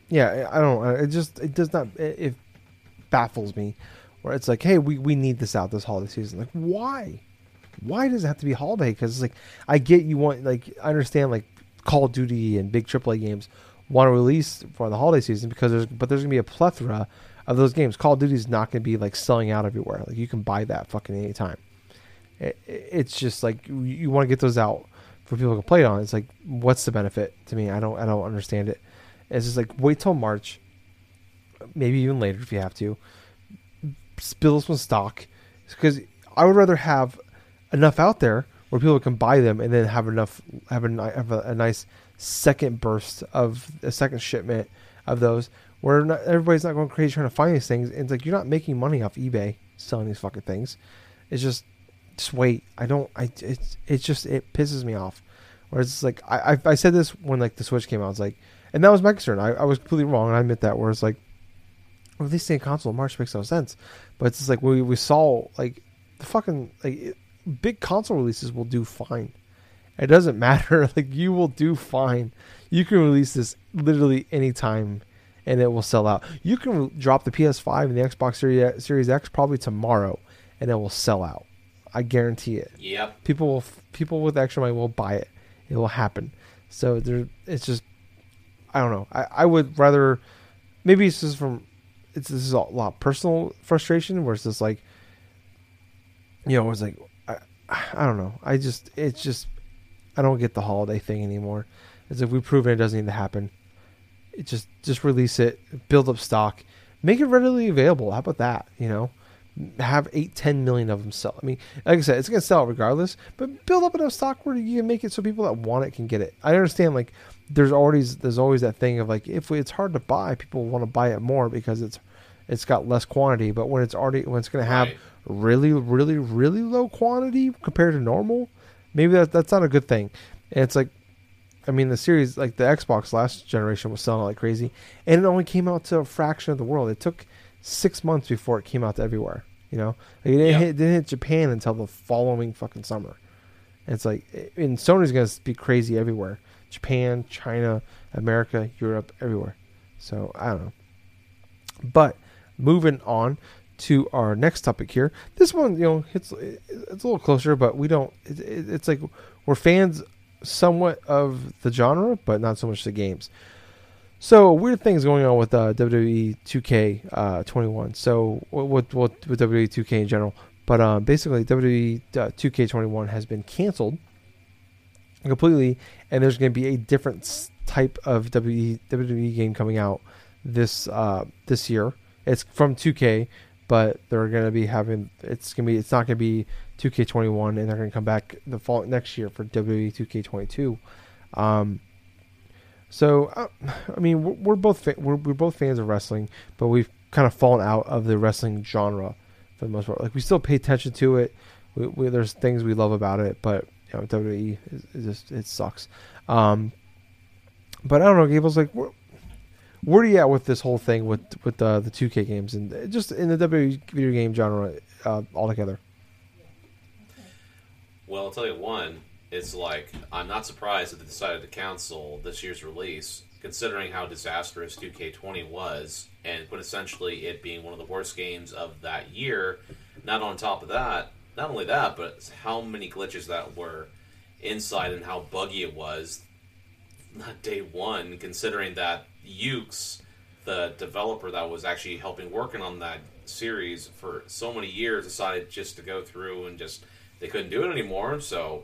yeah, I don't. It just it does not. It, it baffles me, where it's like, hey, we we need this out this holiday season. Like, why? Why does it have to be holiday? Because it's like I get you want like I understand like Call of Duty and big AAA games want to release for the holiday season because there's but there's gonna be a plethora of those games. Call of Duty is not gonna be like selling out everywhere. Like you can buy that fucking anytime. It, it's just like you, you want to get those out for people to play it on. It's like what's the benefit to me? I don't I don't understand it. It's just like wait till March, maybe even later if you have to. Build some stock because I would rather have enough out there where people can buy them and then have enough have a, have a, a nice second burst of a second shipment of those where not, everybody's not going crazy trying to find these things. And it's like you're not making money off eBay selling these fucking things. It's just just wait. I don't. I it's it's just it pisses me off. Where it's like I I, I said this when like the Switch came out. It's like, and that was my concern. I, I was completely wrong. and I admit that. Where it's like, well, releasing a console in March makes no sense. But it's just like we we saw like the fucking like it, big console releases will do fine. It doesn't [LAUGHS] matter. Like you will do fine. You can release this literally anytime, and it will sell out. You can drop the PS5 and the Xbox Series Series X probably tomorrow, and it will sell out. I guarantee it. Yep. People will people with extra money will buy it. It will happen. So there, it's just I don't know. I, I would rather maybe it's just from it's this is a lot personal frustration where it's just like you know it's like I I don't know. I just it's just I don't get the holiday thing anymore. It's like we've proven it doesn't need to happen. It just just release it, build up stock, make it readily available. How about that? You know, have eight, ten million of them sell. I mean, like I said, it's gonna sell regardless. But build up enough stock where you can make it so people that want it can get it. I understand like there's always there's always that thing of like if it's hard to buy, people want to buy it more because it's it's got less quantity. But when it's already when it's gonna have Right. really, really, really low quantity compared to normal, maybe that that's not a good thing. And it's like I mean, the series, like the Xbox last generation, was selling like crazy, and it only came out to a fraction of the world. It took six months before it came out to everywhere. You know, like it didn't, Yeah. hit, didn't hit Japan until the following fucking summer. And it's like, eh, and Sony's gonna be crazy everywhere: Japan, China, America, Europe, everywhere. So I don't know. But moving on to our next topic here. This one, you know, it's it's a little closer, but we don't. It, it, it's like we're fans somewhat of the genre, but not so much the games. So weird things going on with uh, WWE 2K uh, 21. So with, with with WWE 2K in general, but uh, basically WWE uh, 2K21 has been canceled completely, and there's going to be a different type of WWE game coming out this uh, this year. It's from 2K, but they're going to be having it's going to be it's not going to be 2K21, and they're going to come back the fall next year for WWE 2K22. Um, so uh, I mean, we're, we're both fa- we're, we're both fans of wrestling, but we've kind of fallen out of the wrestling genre for the most part. Like we still pay attention to it. We, we, there's things we love about it, but you know, WWE is, is just it sucks. Um, but I don't know, Gables. Like, where, where are you at with this whole thing with with the the 2K games and just in the WWE video game genre uh, altogether? Well, I'll tell you one. It's like I'm not surprised that they decided to cancel this year's release, considering how disastrous 2K20 was, and essentially it being one of the worst games of that year. Not on top of that, not only that, but how many glitches that were inside and how buggy it was. Not day one, considering that Yuke's, the developer that was actually helping working on that series for so many years, decided just to go through and just they couldn't do it anymore. So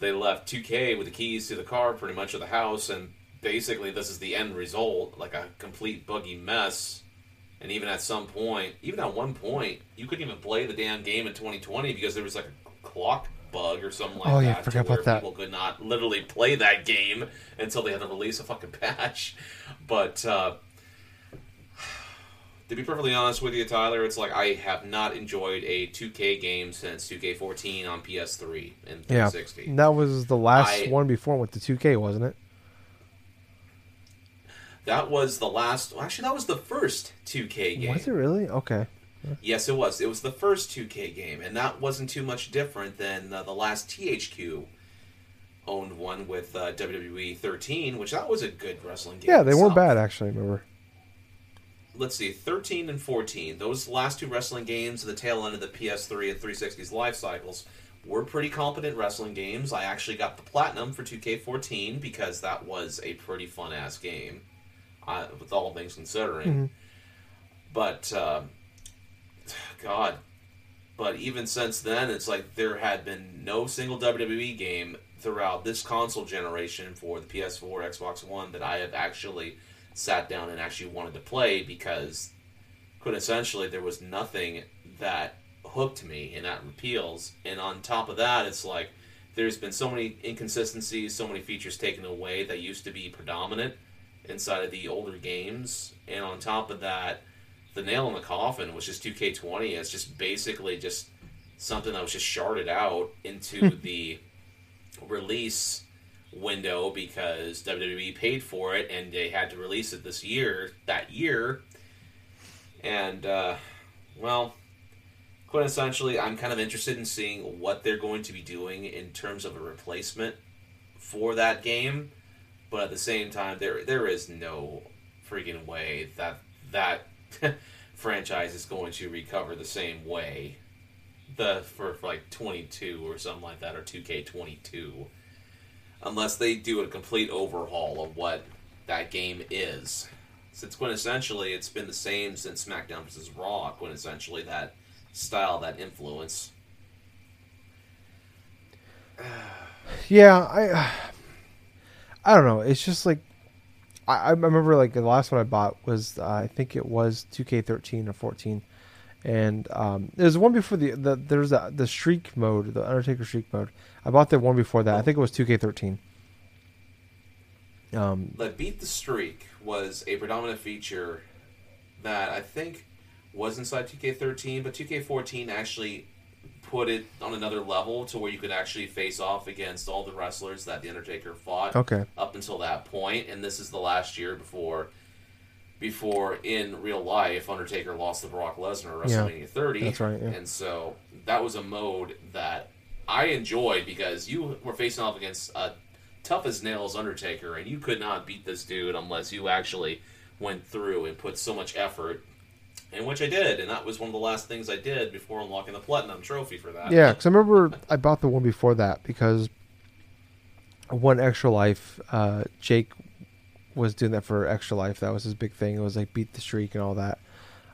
they left 2K with the keys to the car, pretty much of the house, and basically this is the end result, like a complete buggy mess. And even at some point, even at one point, you couldn't even play the damn game in 2020 because there was like a clock bug or something like Oh, that. yeah, to forgot about that. People could not literally play that game until they had to release a fucking [LAUGHS] patch. But uh, [SIGHS] to be perfectly honest with you, Tyler, it's like I have not enjoyed a 2K game since 2K14 on PS3 and Yeah, that was the last I- one before with the 2K, wasn't it? That was the last. Actually, that was the first 2K game. Was it really? Okay. Yes, it was. It was the first 2K game, and that wasn't too much different than uh, the last THQ owned one with uh, WWE 13, which that was a good wrestling game. Yeah, they weren't bad actually. Remember? Let's see, 13 and 14. Those last two wrestling games the tail end of the PS3 and 360's life cycles were pretty competent wrestling games. I actually got the platinum for 2K14 because that was a pretty fun ass game, uh, with all things considering. But uh, God, but even since then, it's like there had been no single WWE game throughout this console generation for the PS4, Xbox One that I have actually sat down and actually wanted to play because quintessentially there was nothing that hooked me and that appeals. And on top of that, it's like there's been so many inconsistencies, so many features taken away that used to be predominant inside of the older games. And on top of that, the nail in the coffin was just 2K20 It's just basically just something that was just sharded out into the release window because WWE paid for it and they had to release it this year, that year. And, uh, well, quintessentially, I'm kind of interested in seeing what they're going to be doing in terms of a replacement for that game. But at the same time, there there is no freaking way that that [LAUGHS] franchise is going to recover the same way the for, for like 22 or something like that or 2K22 unless they do a complete overhaul of what that game is. Since quintessentially it's been the same since SmackDown vs. Raw, quintessentially that style, that influence. [SIGHS] Yeah, I I don't know. It's just like I, I remember like the last one I bought was uh, I think it was 2K13 or 14, and um, there's one before the, the there's a, the Streak mode, the Undertaker Streak mode. I bought the one before that. I think it was 2K13. Um, Like Beat the Streak was a predominant feature that I think was inside 2K13, but 2K14 actually put it on another level to where you could actually face off against all the wrestlers that the Undertaker fought. okay, up until that point, and this is the last year before before in real life Undertaker lost to Brock Lesnar at Yeah, WrestleMania 30. that's right, yeah. And so that was a mode that I enjoyed because you were facing off against a tough as nails Undertaker, and you could not beat this dude unless you actually went through and put so much effort, and which I did, and that was one of the last things I did before unlocking the platinum trophy for that. Yeah, because I remember I bought the one before that because one extra life. Uh, Jake was doing that for extra life. That was his big thing. It was like beat the streak and all that.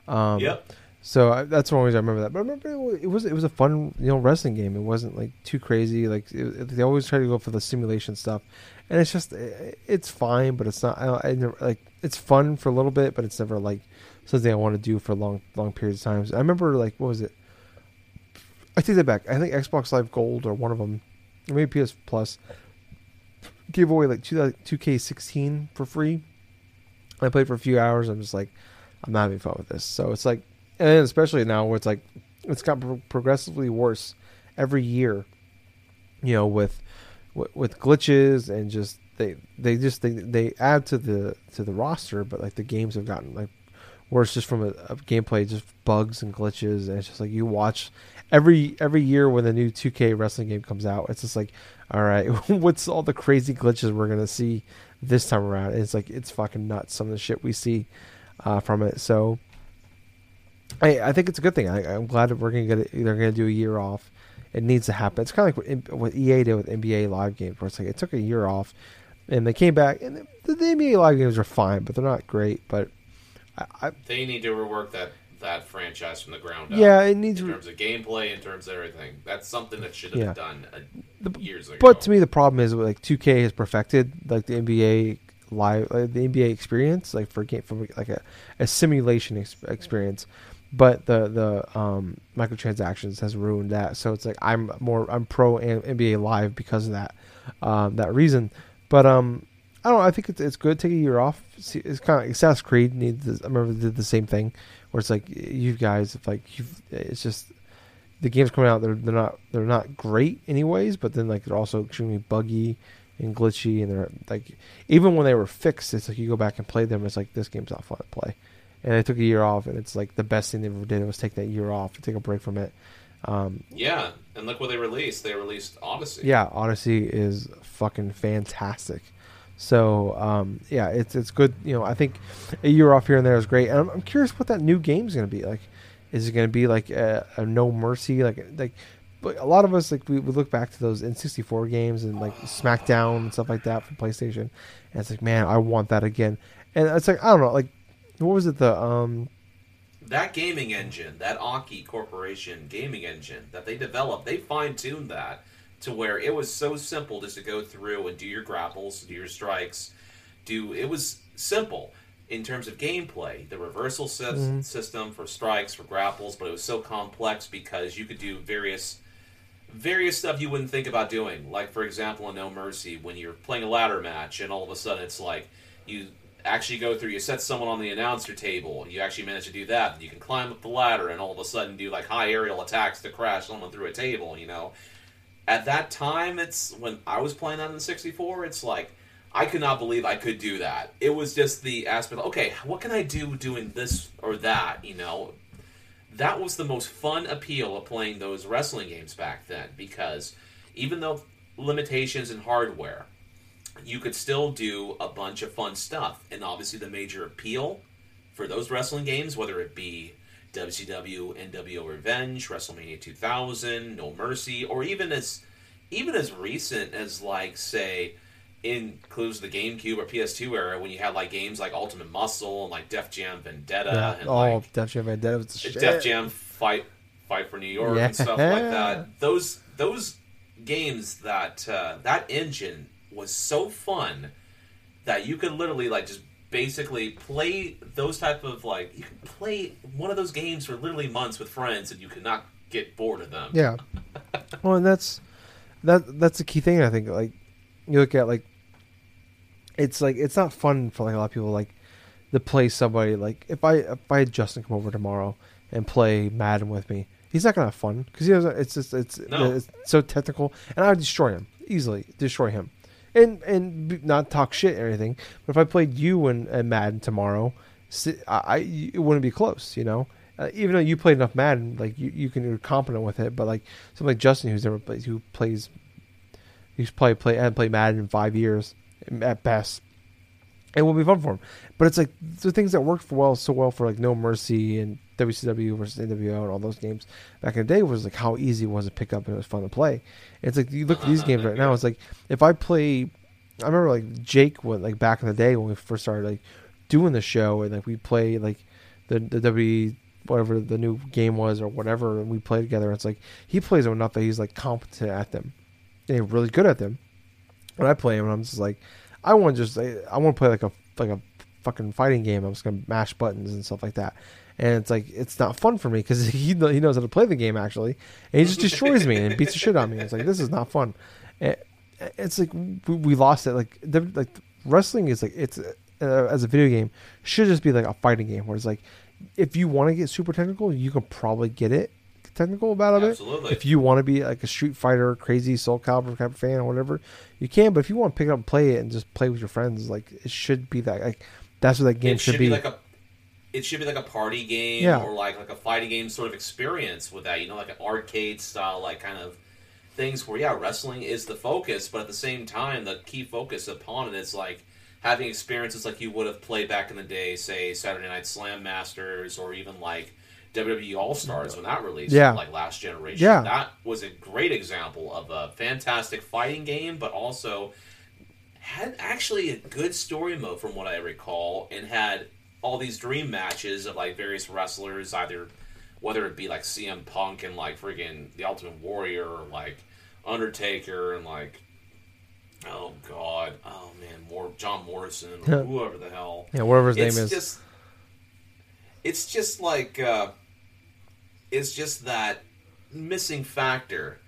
Um, Yep. So I, that's one reason I remember that. But I remember it was it was a fun you know wrestling game. It wasn't like too crazy. Like it, it- they always try to go for the simulation stuff, and it's just i- it's fine, but it's not. I, I never like it's fun for a little bit, but it's never like something I want to do for long long periods of times. I remember like what was it? I take that back. I think Xbox Live Gold or one of them, or maybe PS Plus, gave away like two K sixteen for free. I played for a few hours. I'm just like, I'm not having fun with this. So it's like, and especially now where it's like, it's got pro- progressively worse every year. You know, with with, with glitches and just they they just they, they add to the to the roster, but like the games have gotten like worse just from a, a gameplay, just bugs and glitches, and it's just like you watch every every year when the new 2K wrestling game comes out, it's just like, all right, [LAUGHS] what's all the crazy glitches we're gonna see this time around? And it's like it's fucking nuts some of the shit we see uh, from it. So I I think it's a good thing. I, I'm glad that we're gonna get it. They're gonna do a year off. It needs to happen. It's kind of like what, what EA did with NBA Live games, where it's like it took a year off, and they came back, and the, the NBA Live games are fine, but they're not great. But I, I They need to rework that that franchise from the ground up. yeah, it needs. In terms of gameplay, in terms of everything, that's something that should have Yeah. been done uh, years ago. But to me, the problem is like 2K has perfected like the NBA live, like, the NBA experience, like for game for like a, a simulation ex- experience. But the the um, microtransactions has ruined that. So it's like I'm more I'm pro NBA Live because of that um, that reason. But um, I don't know. I think it's it's good. to Take a year off. It's kind of Assassin's Creed needs. This, I remember did the same thing where it's like you guys, if like you, it's just the games coming out they're they're not they're not great anyways, but then like they're also extremely buggy and glitchy and they're like even when they were fixed, it's like you go back and play them, it's like this game's not fun to play. And they took a year off and it's like the best thing they ever did was take that year off and take a break from it. Um, yeah, and look what they released. They released Odyssey. yeah, Odyssey is fucking fantastic. So um, yeah, it's it's good. You know, I think a year off here and there is great. And I'm, I'm curious what that new game is gonna be like. Is it gonna be like a, a No Mercy? Like like, but a lot of us like we, we look back to those N64 games and like SmackDown and stuff like that from PlayStation, and it's like man, I want that again. And it's like I don't know, like what was it the um That gaming engine, that Aki Corporation gaming engine that they developed, they fine tuned that to where it was so simple just to go through and do your grapples, do your strikes, do it was simple in terms of gameplay. The reversal sys- mm-hmm. system for strikes, for grapples, but it was so complex because you could do various various stuff you wouldn't think about doing. Like for example, in No Mercy, when you're playing a ladder match and all of a sudden it's like you actually go through, you set someone on the announcer table, you actually manage to do that. You can climb up the ladder and all of a sudden do like high aerial attacks to crash someone through a table. You know, at that time, it's when I was playing that in the 64. It's like I could not believe I could do that. It was just the aspect. of, Okay, what can I do doing this or that? You know, that was the most fun appeal of playing those wrestling games back then because even though limitations in hardware, you could still do a bunch of fun stuff. And obviously, the major appeal for those wrestling games, whether it be WCW, NWO Revenge, WrestleMania 2000, No Mercy, or even as even as recent as like say includes the GameCube or PS2 era when you had like games like Ultimate Muscle and like Def Jam Vendetta yeah, and oh like Def Jam Vendetta was shit. Def Jam fight fight for New York and stuff like that. Those those games that uh, that engine was so fun that you could literally like just basically play those type of like you can play one of those games for literally months with friends and you cannot get bored of them. Yeah. [LAUGHS] well, and that's that that's the key thing. I think like you look at like it's like it's not fun for like a lot of people like to play somebody like if I if I had Justin come over tomorrow and play Madden with me, he's not gonna have fun because he doesn't. It's just it's No. it's so technical, and I would destroy him easily. Destroy him, and and not talk shit or anything. But if I played you and, and Madden tomorrow, I, I it wouldn't be close. You know. Uh, even though you played enough Madden, like you, you can you're competent with it, but like something like Justin, who's never played, who plays, who's probably play hadn't played Madden in five years at best, it will be fun for him. But it's like the things that worked for well so well for like No Mercy and WCW versus NWO and all those games back in the day was like how easy it was to pick up and it was fun to play. It's like you look at these [LAUGHS] games right now. It's like if I play, I remember like Jake went like back in the day when we first started like doing the show and like we play like the the W whatever the new game was or whatever and we play together. It's like he plays them enough that he's like competent at them. And really good at them. When I play him, I'm just like, I want to just I want to play like a like a fucking fighting game. I'm just gonna mash buttons and stuff like that. And it's like it's not fun for me because [LAUGHS] he he knows how to play the game actually, and he just destroys me and beats the shit out of me. It's like this is not fun. And it's like we, we lost it. Like the, like wrestling is like it's uh, as a video game should just be like a fighting game where it's like if you want to get super technical, you can probably get it technical about it. Absolutely. If you want to be like a Street Fighter crazy Soul Calibur type of fan or whatever, you can. But if you want to pick it up and play it and just play with your friends, like it should be that like that's what that game should, should be. be like a it should be like a party game Yeah. or like like a fighting game sort of experience with that you know like an arcade style like kind of things where yeah wrestling is the focus but at the same time the key focus upon it is like having experiences like you would have played back in the day say saturday night slam masters or even like WWE All Stars when that released, Yeah. like last generation. Yeah. That was a great example of a fantastic fighting game, but also had actually a good story mode from what I recall, and had all these dream matches of like various wrestlers, either whether it be like CM Punk and like friggin' the Ultimate Warrior, or like Undertaker and like oh god, oh man, more John Morrison or whoever the hell. yeah, whatever his it's name is. just it's just like uh, it's just that missing factor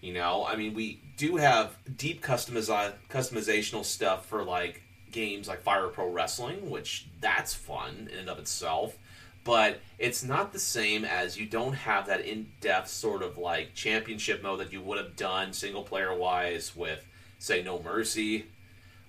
you know i mean we do have deep customiza- customizational stuff for like games like fire pro wrestling which that's fun in and of itself but it's not the same as you don't have that in-depth sort of like championship mode that you would have done single player wise with say no mercy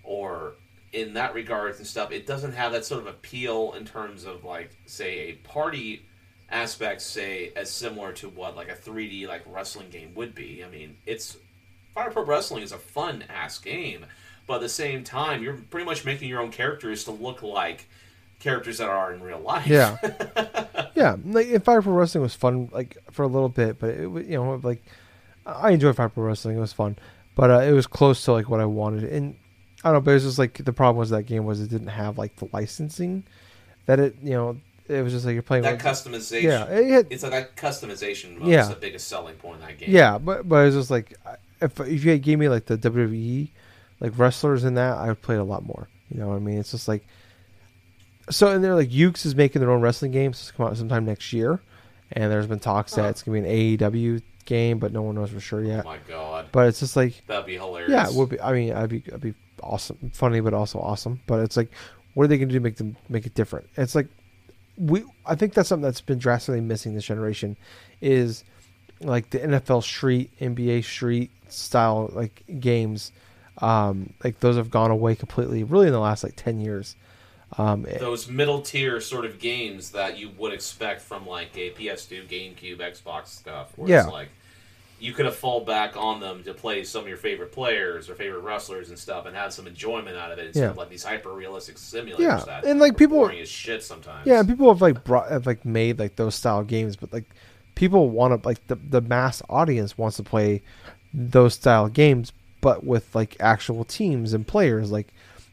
or in that regards and stuff, it doesn't have that sort of appeal in terms of like say a party aspect, say as similar to what like a 3D like wrestling game would be. I mean, it's Fire Pro Wrestling is a fun ass game, but at the same time, you're pretty much making your own characters to look like characters that are in real life. Yeah, [LAUGHS] yeah. Like if Fire Pro Wrestling was fun, like for a little bit, but it you know like I enjoyed Fire Pro Wrestling. It was fun, but uh, it was close to like what I wanted. And I don't know, but it was just like the problem was that game was it didn't have like the licensing that it you know it was just like you're playing that customization. yeah it had, It's like that customization mode Yeah. is the biggest selling point in that game. yeah, but but it was just like if if you had gave me like the WWE like wrestlers in that, I would play it a lot more. You know what I mean? It's just like so, and they're like Yuke's is making their own wrestling games to come out sometime next year, and there's been talks that Huh. it's gonna be an AEW game, but no one knows for sure yet. Oh my god. But it's just like That'd be hilarious. yeah, it would be. I mean, I'd be, I'd be awesome, funny, but also awesome. But it's like, what are they going to do to make them make it different? It's like, we. I think that's something that's been drastically missing this generation, is like the NFL Street, NBA Street style like games. Um, like those have gone away completely, really in the last like ten years. Um, those middle tier sort of games that you would expect from like a PS2, GameCube, Xbox stuff. Where Yeah. it's like you could have fall back on them to play some of your favorite players or favorite wrestlers and stuff and have some enjoyment out of it instead Yeah. of like these hyper realistic simulators Yeah, that and, like, are people- boring as shit sometimes. Yeah, and people have like brought have like made like those style games, but like people want to like the the mass audience wants to play those style games, but with like actual teams and players. Like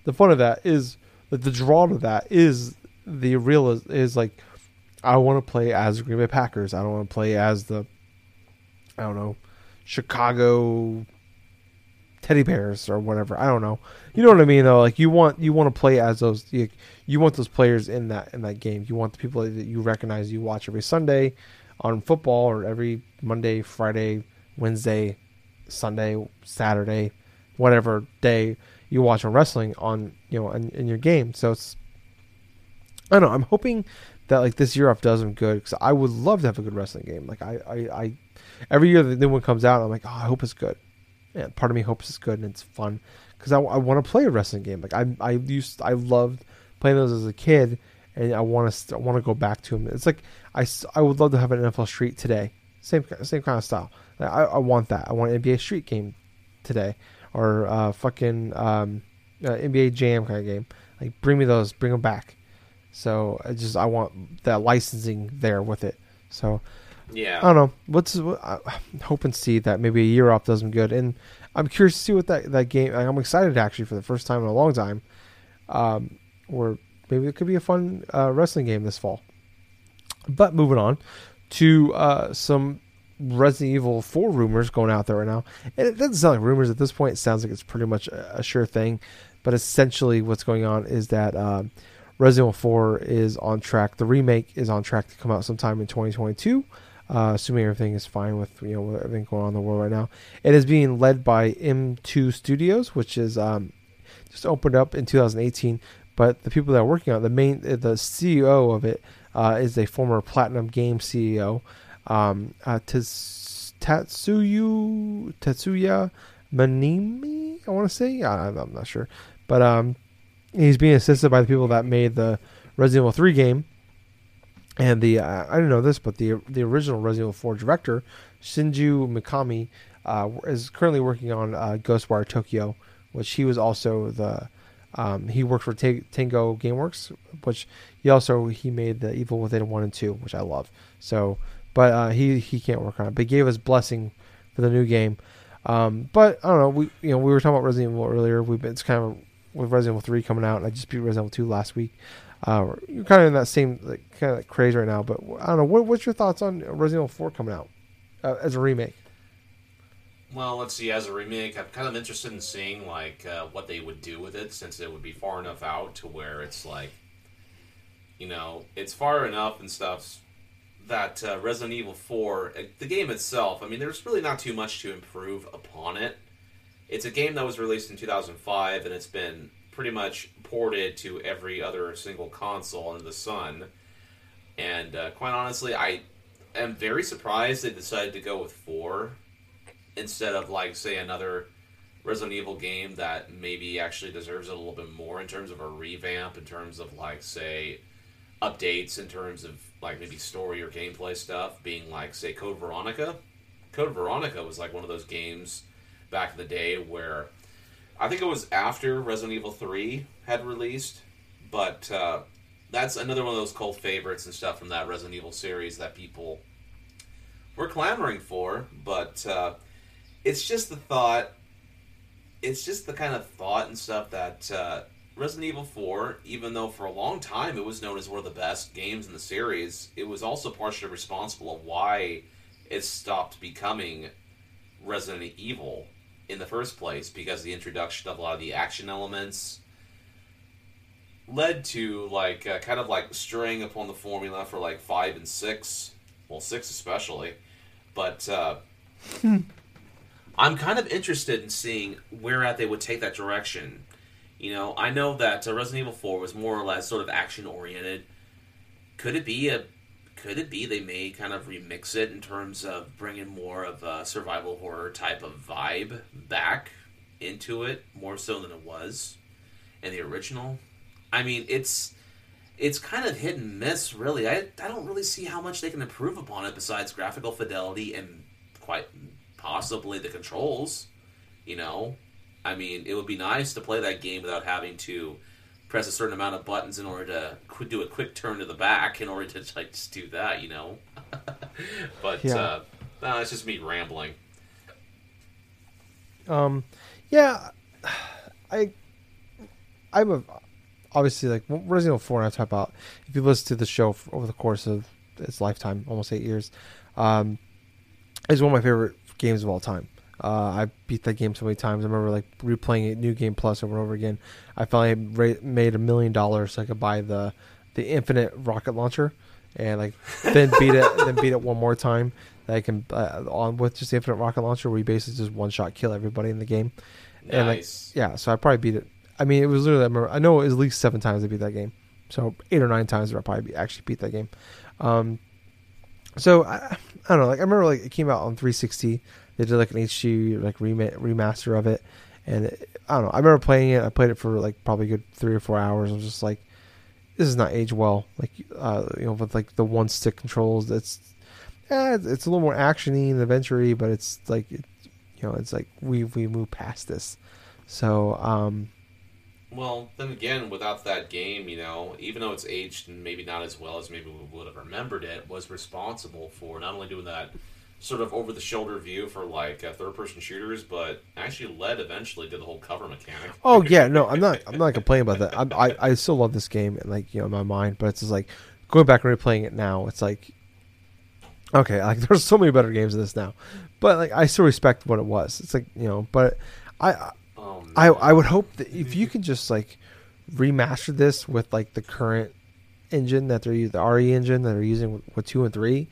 the fun of that is like the draw to that is the real is, is like I want to play as Green Bay Packers. I don't want to play as the I don't know Chicago teddy bears or whatever. I don't know. You know what I mean though? Like you want you want to play as those you, you want those players in that in that game. You want the people that you recognize you watch every Sunday on football or every Monday, Friday, Wednesday, Sunday, Saturday, whatever day you watch on wrestling on you know in, in your game. So it's I don't know. I'm hoping that like this year off does them good because I would love to have a good wrestling game. Like I, I, I every year the new one comes out, I'm like, oh, I hope it's good. Yeah, part of me hopes it's good and it's fun because I, I want to play a wrestling game. Like I, I used, I loved playing those as a kid, and I want to, I want to go back to them. It's like I, I would love to have an NFL Street today, same, same kind of style. I, I want that. I want an NBA Street game today, or uh, fucking um, uh, NBA Jam kind of game. Like bring me those, bring them back. So I just I want that licensing there with it. So Yeah. I don't know. What's I hope and see that maybe a year off does them good, and I'm curious to see what that that game. I'm excited actually for the first time in a long time, um, or maybe it could be a fun uh, wrestling game this fall. But moving on to uh, some Resident Evil 4 rumors going out there right now, and it doesn't sound like rumors at this point. It sounds like it's pretty much a, sure thing. But essentially, what's going on is that um, Resident Evil 4 is on track. The remake is on track to come out sometime in 2022 uh, assuming everything is fine with you know everything going on in the world right now. It is being led by M2 Studios, which is um, just opened up in 2018. But the people that are working on it, the main uh, the CEO of it uh, is a former Platinum Game CEO, um, uh, Tats- Tatsuyu Tatsuya Manimi. I want to say I, I'm not sure, but um, he's being assisted by the people that made the Resident Evil 3 game and the uh, I don't know this, but the the original Resident Evil 4 director Shinji Mikami uh, is currently working on uh, Ghostwire Tokyo, which he was also the um, he worked for T- Tango GameWorks, which he also he made the Evil Within one and two, which I love. So, but uh, he he can't work on it. But he gave us blessing for the new game. Um, but I don't know. We you know we were talking about Resident Evil earlier. We've been, it's kind of with Resident Evil three coming out, and I just beat Resident Evil two last week. Uh, you're kind of in that same like, kind of craze right now, but I don't know. What, what's your thoughts on Resident Evil 4 coming out uh, as a remake? Well, let's see. As a remake, I'm kind of interested in seeing like uh, what they would do with it, since it would be far enough out to where it's like, you know, it's far enough and stuff that uh, Resident Evil 4, uh, the game itself. I mean, there's really not too much to improve upon it. It's a game that was released in 2005, and it's been pretty much ported to every other single console under the sun. And uh, quite honestly, I am very surprised they decided to go with four instead of like say another Resident Evil game that maybe actually deserves it a little bit more in terms of a revamp, in terms of like say updates, in terms of like maybe story or gameplay stuff, being like say Code Veronica. Code Veronica was like one of those games back in the day where I think it was after Resident Evil 3 had released, but uh, that's another one of those cult favorites and stuff from that Resident Evil series that people were clamoring for. But uh, it's just the thought, it's just the kind of thought and stuff that uh, Resident Evil 4, even though for a long time it was known as one of the best games in the series, it was also partially responsible of why it stopped becoming Resident Evil in the first place because the introduction of a lot of the action elements led to like uh, kind of like straying upon the formula for like five and six. Well six especially. But uh, [LAUGHS] i'm kind of interested in seeing where at they would take that direction you know i know that uh, resident evil 4 was more or less sort of action oriented could it be a could it be they may kind of remix it in terms of bringing more of a survival horror type of vibe back into it more so than it was in the original? I mean it's it's kind of hit and miss really. I, I don't really see how much they can improve upon it besides graphical fidelity and quite possibly the controls you know i mean it would be nice to play that game without having to press a certain amount of buttons in order to qu- do a quick turn to the back in order to like just do that, you know. [LAUGHS] but Yeah. uh, no, it's just me rambling. Um, yeah, I, I'm a, obviously like Resident Evil Four. And I talk about if you listen to the show f over the course of its lifetime, almost eight years, um, is one of my favorite games of all time. Uh, I beat that game so many times. I remember like replaying it, New Game Plus over and over again. I finally ra- made a million dollars so I could buy the the infinite rocket launcher, and like then beat it, [LAUGHS] then beat it one more time. That I can uh, on with just the infinite rocket launcher, where you basically just one shot kill everybody in the game. And like Nice. yeah, so I probably beat it. I mean, it was literally I, remember, I know it was at least seven times I beat that game. So eight or nine times I probably be, actually beat that game. Um, so I, I don't know. Like I remember, like it came out on 360. They did like an HD like remaster of it, and it, I don't know. I remember playing it. I played it for like probably good three or four hours. I was just like, this is not age well. Like uh, you know, with like the one stick controls, it's eh, it's it's a little more actiony and adventure but it's like it, you know, it's like we we move past this. So um, Well, then again, without that game, you know, even though it's aged and maybe not as well as maybe we would have remembered it, was responsible for not only doing that sort of over the shoulder view for like uh, third person shooters, but actually led eventually to the whole cover mechanic. Oh yeah, no, I'm not. I'm not complaining about that. I'm, I I still love this game and like you know in my mind, but it's just like going back and replaying it now. It's like okay, like [LAUGHS] there's so many better games than this now, but like I still respect what it was. It's like you know, but I Oh. I I would hope that if you can just like remaster this with like the current engine that they're using, the RE engine that they're using with, with two and three,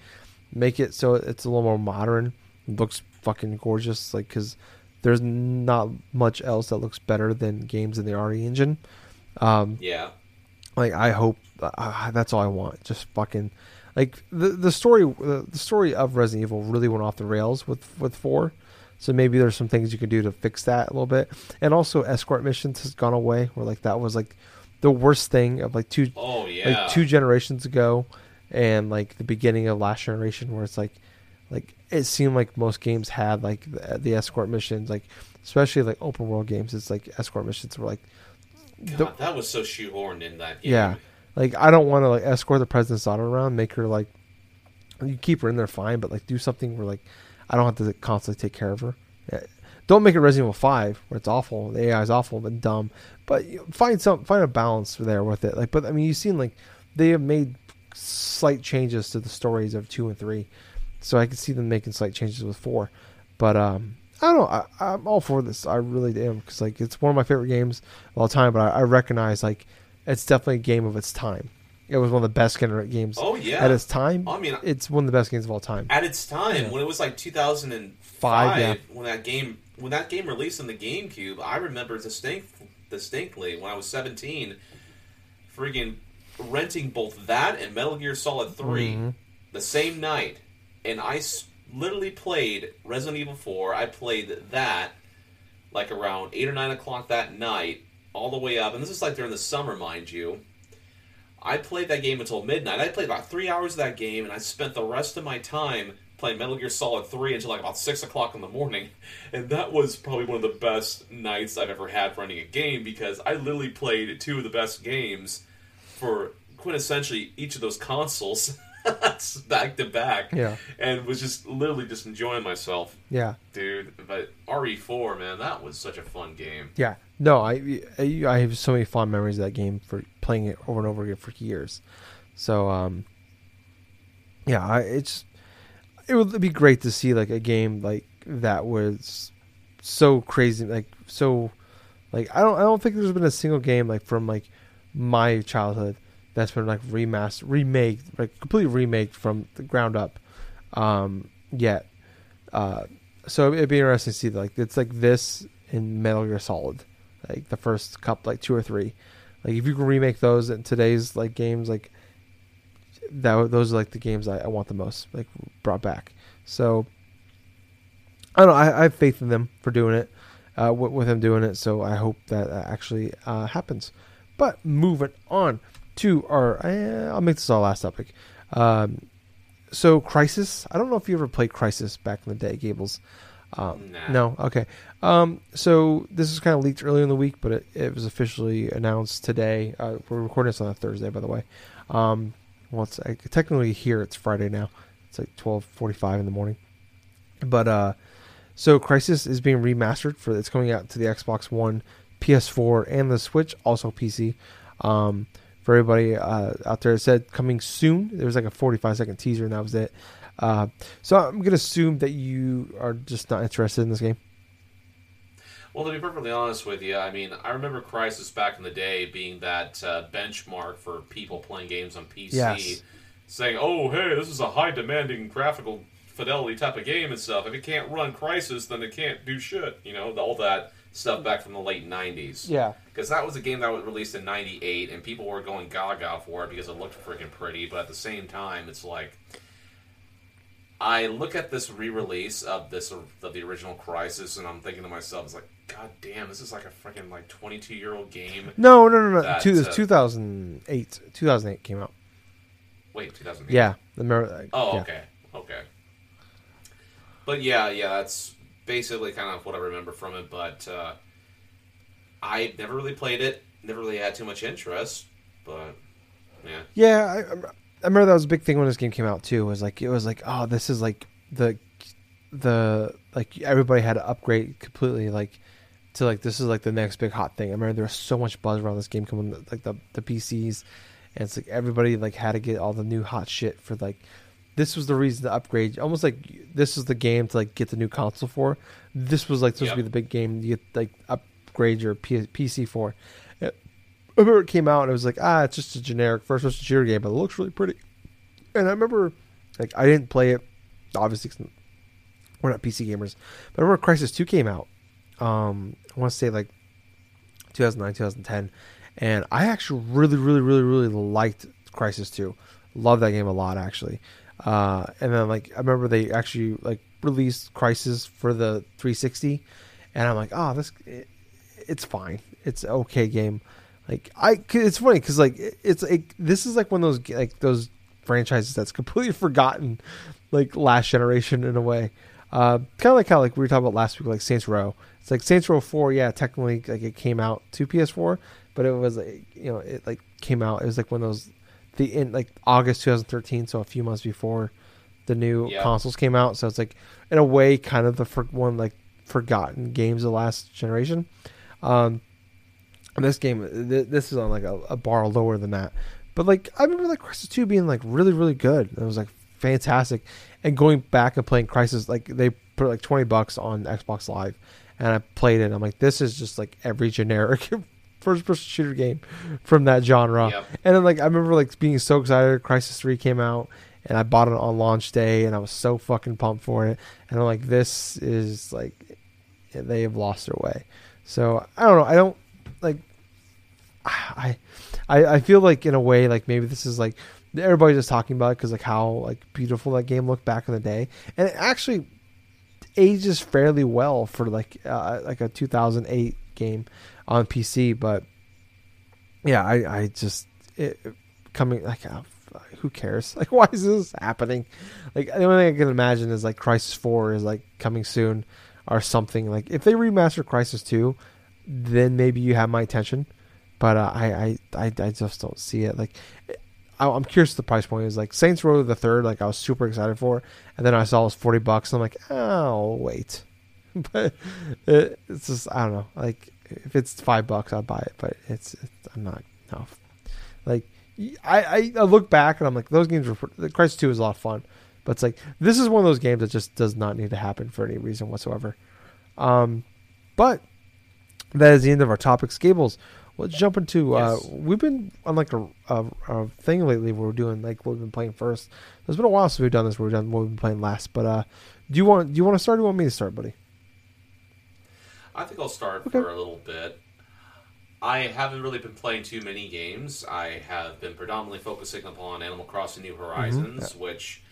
make it so it's a little more modern, looks fucking gorgeous. Like because there's not much else that looks better than games in the RE engine. Um, yeah. like I hope uh, that's all I want. Just fucking like the the story the, the story of Resident Evil really went off the rails with with four. So maybe there's some things you can do to fix that a little bit. And also escort missions has gone away where like that was like the worst thing of like two Oh yeah. like two generations ago and like the beginning of last generation where it's like like it seemed like most games had like the, the escort missions like especially like open world games it's like escort missions were like God, the- that was so shoehorned in that game. yeah like i don't want to like escort the president's daughter around make her like you keep her in there fine but like do something where like i don't have to constantly take care of her Yeah. don't make it resident evil 5 where it's awful the ai is awful and dumb but find some find a balance there with it like but i mean you've seen like they have made slight changes to the stories of 2 and 3 so i can see them making slight changes with 4 but um I don't know. I, I'm all for this. I really am because like it's one of my favorite games of all time. But I, I recognize like it's definitely a game of its time. It was one of the best gener- games Oh yeah. at its time. I mean, it's one of the best games of all time. at its time Yeah. when it was like 2005 Five, yeah. when that game when that game released on the GameCube I remember distinct, distinctly when I was 17 freaking renting both that and Metal Gear Solid 3 Mhm. the same night and I s- literally played Resident Evil 4 I played that like around 8 or 9 o'clock that night all the way up and this is like during the summer mind you I played that game until midnight. I played about three hours of that game, and I spent the rest of my time playing Metal Gear Solid 3 until like about 6 o'clock in the morning. [LAUGHS] And that was probably one of the best nights I've ever had running a game because I literally played two of the best games for quintessentially each of those consoles [LAUGHS] back to back. Yeah. And was just literally just enjoying myself, Yeah, dude. But RE4, man, that was such a fun game. yeah. No, I I have so many fond memories of that game for playing it over and over again for years. So um, yeah, I, it's it would be great to see like a game like that was so crazy, like so like I don't I don't think there's been a single game like from like my childhood that's been like remastered, remade, like completely remade from the ground up, um, yet. Uh, so it'd be interesting to see like it's like this in Metal Gear Solid, like the first cup, like two or three. Like if you can remake those in today's like games, like that, those are like the games I, I want the most, like brought back. So I don't know. I, I have faith in them for doing it, uh, with, with them doing it. So I hope that uh, actually uh, happens. But moving on to our, uh, I'll make this our last topic. Um, so Crysis. I don't know if you ever played Crysis back in the day, Gables. Um, Nah. No. Okay. Um, so this is kind of leaked earlier in the week, but it, it was officially announced today. Uh, we're recording this on a Thursday, by the way. Um, well, it's I, technically here. It's Friday now. It's like twelve forty-five in the morning. But uh, so Crysis is being remastered for it's coming out to the Xbox One, PS4, and the Switch, also PC. Um, for everybody uh, out there, it said coming soon. There was like a 45 second teaser, and that was it. Uh, so I'm gonna assume that you are just not interested in this game. Well, to be perfectly honest with you, I mean, I remember Crysis back in the day being that uh, benchmark for people playing games on PC, Yes. saying, "Oh, hey, this is a high demanding graphical fidelity type of game and stuff. If it can't run Crysis, then it can't do shit." You know, all that stuff back from the late '90s. Yeah. Because that was a game that was released in '98, and people were going gaga for it because it looked freaking pretty. But at the same time, it's like I look at this re-release of this of the original Crysis, and I'm thinking to myself, "It's like, God damn, this is like a freaking like 22 year old game." No, no, no, no. Two, uh, 2008. 2008 came out. Wait, 2008. Yeah. The Mer- Oh, yeah. okay, okay. But yeah, yeah, that's basically kind of what I remember from it. But uh, I never really played it. Never really had too much interest, but yeah. Yeah, I, I remember that was a big thing when this game came out too. Was like it was like, oh, this is like the the like everybody had to upgrade completely like to like this is like the next big hot thing. I remember there was so much buzz around this game coming like the the PCs, and it's like everybody like had to get all the new hot shit for like this was the reason to upgrade. Almost like this is the game to like get the new console for. This was like supposed to be the big game to get like upgrade your P- PC for. I remember it came out and it was like ah, it's just a generic first-person shooter game, but it looks really pretty. And I remember like I didn't play it, obviously 'cause we're not PC gamers. But I remember Crysis Two came out. Um, I want to say like 2009, 2010, and I actually really, really, really, really liked Crysis Two. Love that game a lot actually. Uh, and then like I remember they actually like released Crysis for the 360, and I'm like, oh, this it, it's fine. It's okay game. Like I, it's funny because like it- it's like this is like one of those like those franchises that's completely [LAUGHS] forgotten, like last generation in a way. Uh, kind of like how like we were talking about last week, like Saints Row. It's like Saints Row Four, yeah, technically like it came out to PS4, but it was like you know it like came out. It was like one of those the in like August 2013, so a few months before the new Yeah. consoles came out. So it's like in a way kind of the for, one like forgotten games of the last generation. Um, this game, th- this is on like a, a bar lower than that. But like I remember like Crysis Two being like really really good. It was like fantastic. And going back and playing Crysis, like they put like twenty bucks on Xbox Live, and I played it. I'm like, this is just like every generic [LAUGHS] first person shooter game from that genre. Yep. And then like I remember like being so excited. Crysis Three came out, and I bought it on launch day, and I was so fucking pumped for it. And I'm like, this is like they have lost their way. So I don't know. I don't like. [SIGHS] I, I, I feel like in a way like maybe this is like everybody's just talking about it because like how like beautiful that game looked back in the day, and it actually ages fairly well for like uh, like a 2008 game on PC. But yeah, I I just it, coming like. Uh, who cares? [LAUGHS] Like, why is this happening? Like, the only thing I can imagine is like Crysis Four is like coming soon, or something. Like, if they remaster Crysis Two, then maybe you have my attention. But uh, I, I, I, I just don't see it. Like, I'm curious. The price point is like Saints Row the Third. Like, I was super excited for, and then I saw it was forty bucks. And I'm like, oh wait, [LAUGHS] but it, it's just I don't know. Like, if it's five bucks, I'll buy it. But it's, it's I'm not no. Like, I, I, I look back and I'm like, those games were the Crysis Two was a lot of fun, but it's like this is one of those games that just does not need to happen for any reason whatsoever. Um, but that is the end of our topics. Gables, let's jump into. Uh, we've been on like a, a, a thing lately where we're doing like what we've been playing first. It's been a while since we've done this. Where we've done what we've been playing last. But uh, do you want do you want to start? or do you want me to start, buddy? I think I'll start Okay. for a little bit. I haven't really been playing too many games. I have been predominantly focusing upon Animal Crossing New Horizons, which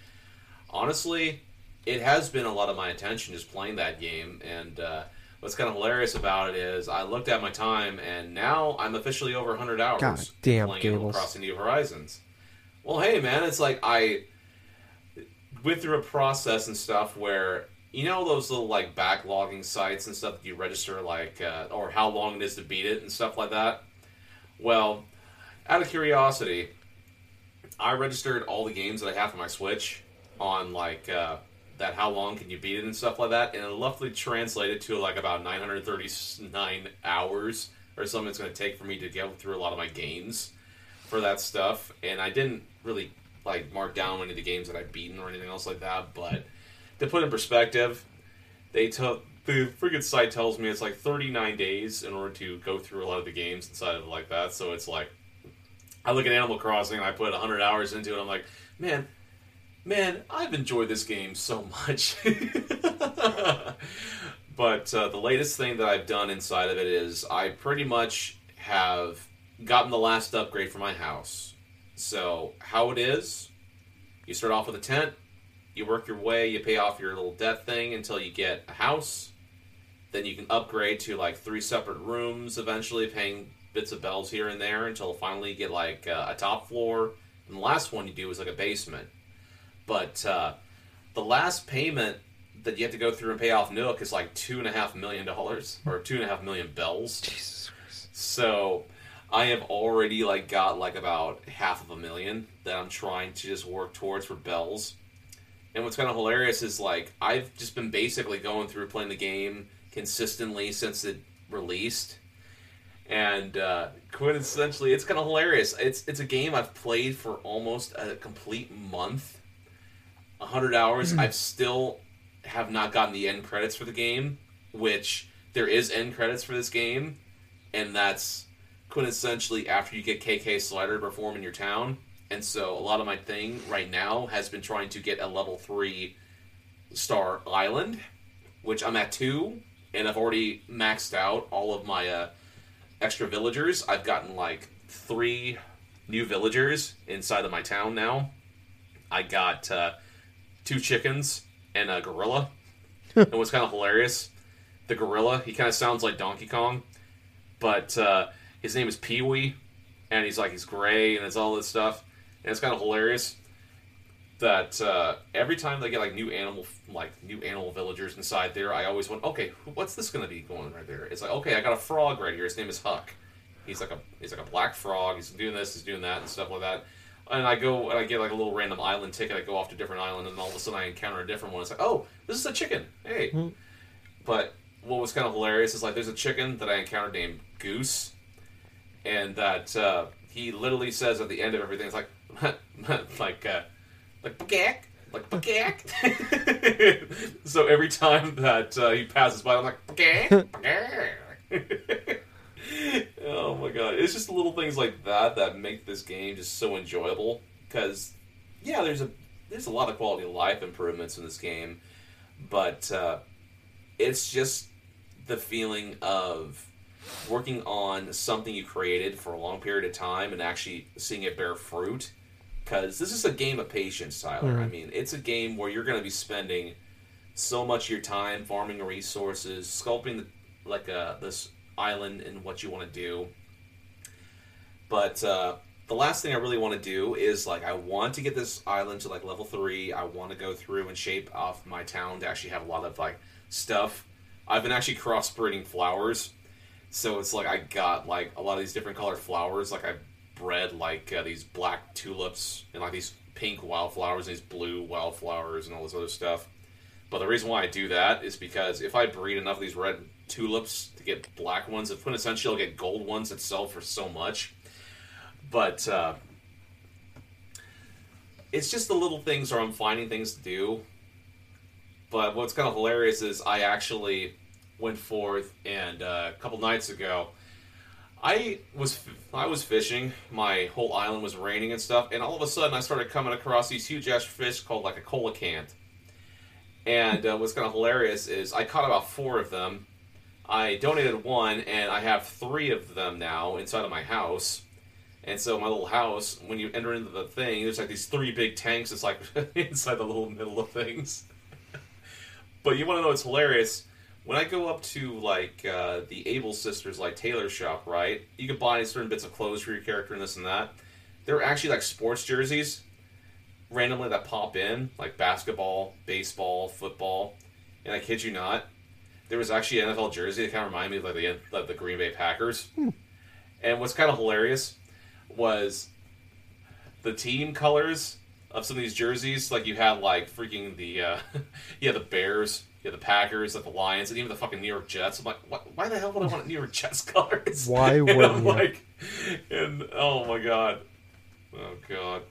honestly, it has been a lot of my attention just playing that game. And uh, what's kind of hilarious about it is I looked at my time, and now I'm officially over 100 hours God damn, playing Animal Crossing New Horizons. Well, hey, man, it's like I went through a process and stuff where you know those little like backlogging sites and stuff that you register like uh, or how long it is to beat it and stuff like that? Well out of curiosity i registered all the games that i have for my switch on like uh, that how long can you beat it and stuff like that and it roughly translated to like about 939 hours or something it's going to take for me to get through a lot of my games for that stuff and i didn't really like mark down any of the games that i've beaten or anything else like that but to put in perspective, they took the freaking site tells me it's like 39 days in order to go through a lot of the games inside of it like that. So it's like I look at Animal Crossing and I put 100 hours into it. I'm like, man, man, I've enjoyed this game so much. [LAUGHS] but uh, the latest thing that I've done inside of it is I pretty much have gotten the last upgrade for my house. So how it is, you start off with a tent you work your way, you pay off your little debt thing until you get a house. Then you can upgrade to like three separate rooms eventually, paying bits of bells here and there until finally you get like uh, a top floor. And the last one you do is like a basement. But uh, the last payment that you have to go through and pay off Nook is like two and a half million dollars or two and a half million bells. Jesus Christ. So I have already like got like about half of a million that I'm trying to just work towards for bells. And what's kind of hilarious is like I've just been basically going through playing the game consistently since it released. And uh, quintessentially, it's kind of hilarious. It's it's a game I've played for almost a complete month, hundred hours. I've still have not gotten the end credits for the game, which there is end credits for this game, and that's quintessentially after you get KK Slider to perform in your town. And so a lot of my thing right now has been trying to get a level three star island, which I'm at two, and I've already maxed out all of my uh, extra villagers. I've gotten like three new villagers inside of my town now. I got uh, two chickens and a gorilla. [LAUGHS] and what's kind of hilarious, the gorilla, he kind of sounds like Donkey Kong, but uh, his name is Pee Wee, and he's like he's gray and it's all this stuff, and it's kind of hilarious that uh, every time they get like new animal like new animal villagers inside there, I always went, okay, what's this gonna be going right there? It's like okay, I got a frog right here. His name is Huck. He's like a he's like a black frog. He's doing this, he's doing that, and stuff like that. And I go and I get like a little random island ticket. I go off to a different island, and all of a sudden I encounter a different one. It's like, oh, this is a chicken. Hey, but what was kind of hilarious is like there's a chicken that I encountered named Goose, and that uh, he literally says at the end of everything, it's like [LAUGHS] like uh, like bagak, like [LAUGHS] bagak. so every time that uh, he passes by, I'm like bagak, [LAUGHS] bagak. oh my god, it's just little things like that that make this game just so enjoyable. Because yeah, there's a there's a lot of quality of life improvements in this game, but uh, it's just the feeling of working on something you created for a long period of time and actually seeing it bear fruit. Because this is a game of patience, Tyler. I mean, it's a game where you're going to be spending so much of your time farming resources, sculpting the, like uh, this island and what you want to do. But uh, the last thing I really want to do is like I want to get this island to like level three. I want to go through and shape off my town to actually have a lot of like stuff. I've been actually crossbreeding flowers, so it's like I got like a lot of these different colored flowers. Like I bred like uh, these black tulips and like these pink wildflowers, and these blue wildflowers, and all this other stuff. But the reason why I do that is because if I breed enough of these red tulips to get black ones, if quintessentially I'll get gold ones that sell for so much. But uh, it's just the little things where I'm finding things to do. But what's kind of hilarious is I actually went forth and uh, a couple nights ago, I was I was fishing. My whole island was raining and stuff, and all of a sudden I started coming across these huge ass fish called like a coelacanth. And uh, what's kind of hilarious is I caught about four of them. I donated one, and I have three of them now inside of my house. And so my little house, when you enter into the thing, there's like these three big tanks. It's like [LAUGHS] inside the little middle of things. [LAUGHS] but you want to know what's hilarious? When I go up to like uh, the Able Sisters, like tailor shop, right? You can buy certain bits of clothes for your character and this and that. They're actually like sports jerseys randomly that pop in, like basketball, baseball, football, and I kid you not, there was actually an NFL jersey that kind of reminded me of like the, like the Green Bay Packers. And what's kind of hilarious was the team colors of some of these jerseys. Like you had like freaking the uh, [LAUGHS] had the Bears, you had the Packers, like the Lions, and even the fucking New York Jets. I'm like, what, why the hell would I want New York [LAUGHS] Jets colors? [LAUGHS] Why [LAUGHS] wouldn't I'm you? like, and oh my god, oh god.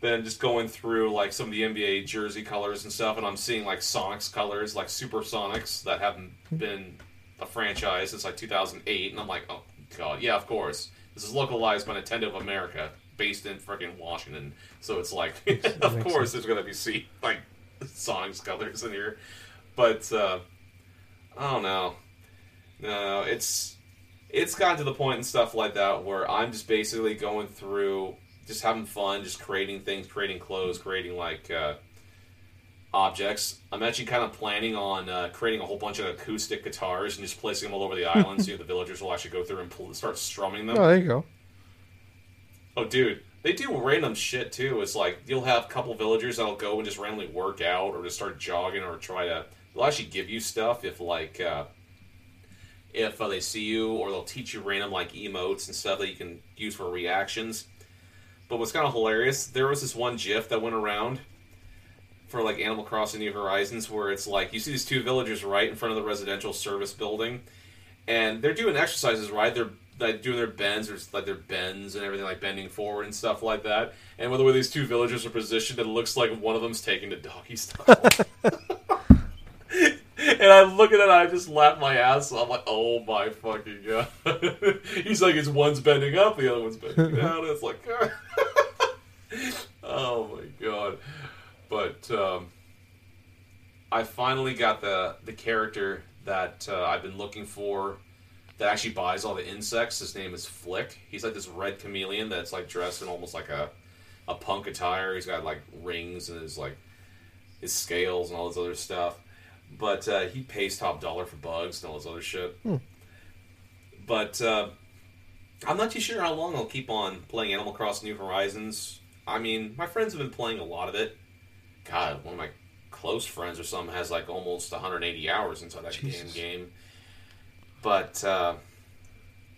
Then just going through like some of the NBA jersey colors and stuff, and I'm seeing like Sonics colors, like Supersonics that haven't mm-hmm. been a franchise since like 2008, and I'm like, oh god, yeah, of course. This is localized by Nintendo of America, based in freaking Washington. So it's like, of course, there's gonna be see like Sonic's colors in here, but uh, I don't know. No, it's it's gotten to the point and stuff like that where I'm just basically going through, just having fun, just creating things, creating clothes, creating like uh, objects. I'm actually kind of planning on uh, creating a whole bunch of acoustic guitars and just placing them all over the [LAUGHS] island, so the villagers will actually go through and pull, start strumming them. Oh, there you go. Oh, dude, they do random shit too. It's like you'll have a couple villagers that'll go and just randomly work out or just start jogging or try to. They'll actually give you stuff if like uh, if uh, they see you, or they'll teach you random like emotes and stuff that you can use for reactions. But what's kind of hilarious, there was this one GIF that went around for like Animal Crossing New Horizons where it's like you see these two villagers right in front of the residential service building, and they're doing exercises, right? They're like doing their bends or like their bends and everything, like bending forward and stuff like that. And with the way these two villagers are positioned, it looks like one of them's taking the doggy style. [LAUGHS] and I look at it, and I just laugh my ass. off. I'm like, oh my fucking god. [LAUGHS] He's like, it's one's bending up, the other one's bending [LAUGHS] down. It's like, [LAUGHS] oh my god. But um, I finally got the the character that uh, I've been looking for that actually buys all the insects. His name is Flick. He's like this red chameleon that's like dressed in almost like a a punk attire. He's got like rings and his like his scales and all this other stuff. But uh, he pays top dollar for bugs and all this other shit. But uh, I'm not too sure how long I'll keep on playing Animal Crossing New Horizons. I mean, my friends have been playing a lot of it. God, one of my close friends or something has like almost 180 hours into that Jesus. damn game. But uh,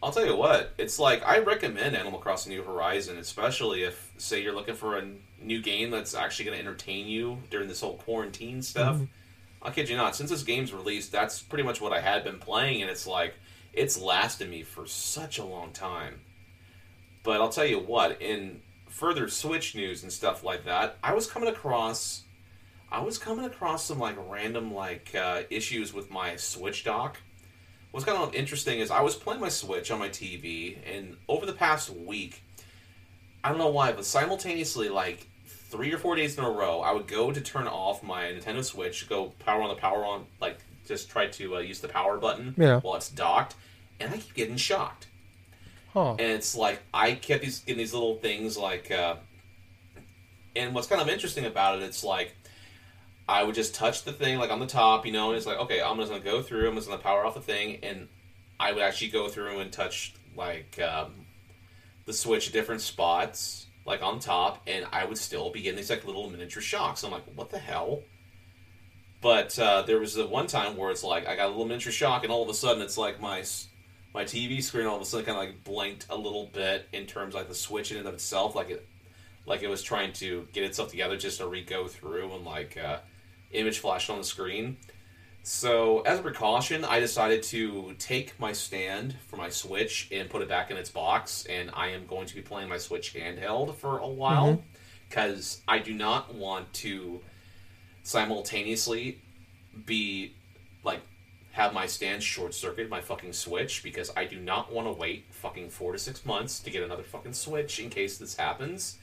I'll tell you what, it's like I recommend Animal Crossing New Horizon, especially if, say, you're looking for a new game that's actually going to entertain you during this whole quarantine stuff. I kid you not, since this game's released, that's pretty much what I had been playing, and it's like it's lasted me for such a long time. But I'll tell you what, in further Switch news and stuff like that, I was coming across, I was coming across some like random like uh, issues with my Switch dock. What's kind of interesting is I was playing my Switch on my TV, and over the past week, I don't know why, but simultaneously, like three or four days in a row, I would go to turn off my Nintendo Switch, go power on the power on, like just try to uh, use the power button Yeah. while it's docked, and I keep getting shocked. Huh. And it's like I kept these getting these little things like, uh, and what's kind of interesting about it, it's like I would just touch the thing like on the top, you know, and it's like okay, I'm just gonna go through, I'm just gonna power off the thing, and I would actually go through and touch like um, the switch at different spots, like on top, and I would still be getting these like little miniature shocks. I'm like, what the hell? But uh, there was the one time where it's like I got a little miniature shock, and all of a sudden it's like my my TV screen all of a sudden kind of like blinked a little bit in terms of, like the switch in and of itself, like it like it was trying to get itself together just to re-go through and like uh, image flashed on the screen. So as a precaution, I decided to take my stand for my Switch and put it back in its box, and I am going to be playing my Switch handheld for a while mm-hmm. because I do not want to simultaneously be like have my stand short circuit my fucking switch because I do not want to wait fucking four to six months to get another fucking switch in case this happens.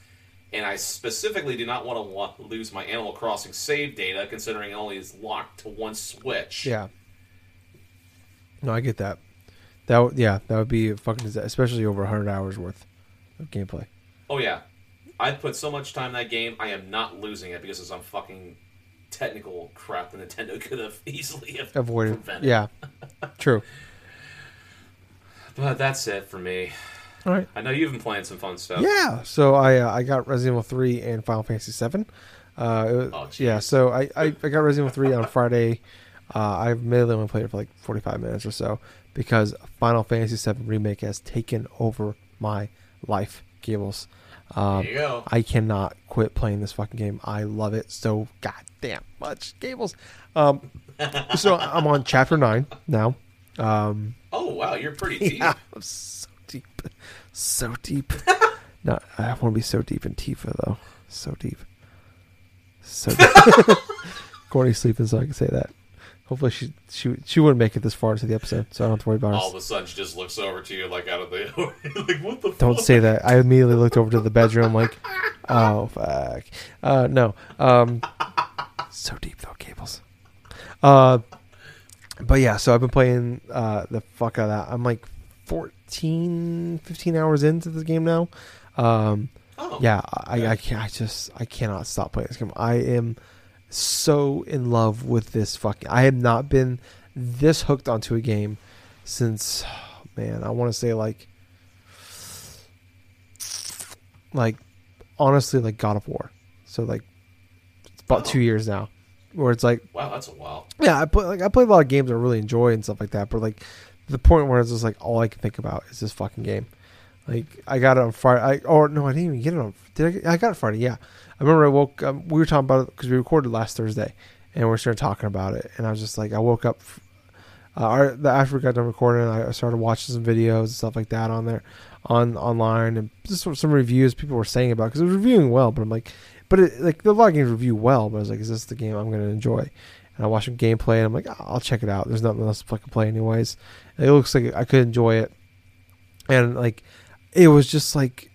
And I specifically do not want to lose my Animal Crossing save data considering it only is locked to one switch. Yeah. No, I get that. That would, yeah, that would be a fucking disa- especially over 100 hours worth of gameplay. Oh yeah. I put so much time in that game, I am not losing it because of some fucking technical crap that Nintendo [LAUGHS] could have easily have [LAUGHS] Avoided. prevented. Yeah. [LAUGHS] True. But that's it for me. All right. I know you've been playing some fun stuff. Yeah. So I uh, I got Resident Evil 3 and Final Fantasy 7. Uh, Oh, yeah. So I, I, I got Resident Evil 3 on Friday. Uh, I admittedly only played it for like 45 minutes or so because Final Fantasy 7 remake has taken over my life. Gables. Um, There you go. I cannot quit playing this fucking game. I love it so goddamn much. Gables. Um, [LAUGHS] so I'm on chapter nine now. Um, Oh wow, you're pretty [LAUGHS] deep. yeah, I'm so deep, so deep. [LAUGHS] no, I want to be so deep in Tifa though. So deep, so [LAUGHS] deep. [LAUGHS] Courtney's sleeping, so I can say that. Hopefully, she she she wouldn't make it this far into the episode, so I don't have to worry about it. All of a sudden, she just looks over to you like out of the like, what the? Don't fuck? say that. I immediately looked over to the bedroom, like, oh fuck. Uh, no. Um, so deep though, Gables. Uh, but yeah, so I've been playing uh the fuck out of that. I'm like 14, 15 hours into this game now. Um, Oh, yeah, I, I can't. I just I cannot stop playing this game. I am so in love with this fucking. I have not been this hooked onto a game since, [SIGHS] man, I want to say like, like, honestly, like God of War. So like, it's about Oh. two years now, where it's like Wow, that's a while. yeah, I put like I play a lot of games I really enjoy and stuff like that. But like the point where it's just like all I can think about is this fucking game. Like I got it on Friday. I or no, I didn't even get it on. Did I? I got it Friday. Yeah, I remember I woke. Um, we were talking about it because we recorded last Thursday, and we started talking about it. And I was just like, I woke up. Uh, our, the, after we got done recording, I started watching some videos and stuff like that on there, on online, and just some reviews people were saying about because it was reviewing well. But I'm like, but it, like the lot of games review well, but I was like, is this the game I'm going to enjoy? And I watched some gameplay, and I'm like, oh, I'll check it out. There's nothing else to fucking play anyways. It looks like I could enjoy it, and like it was just like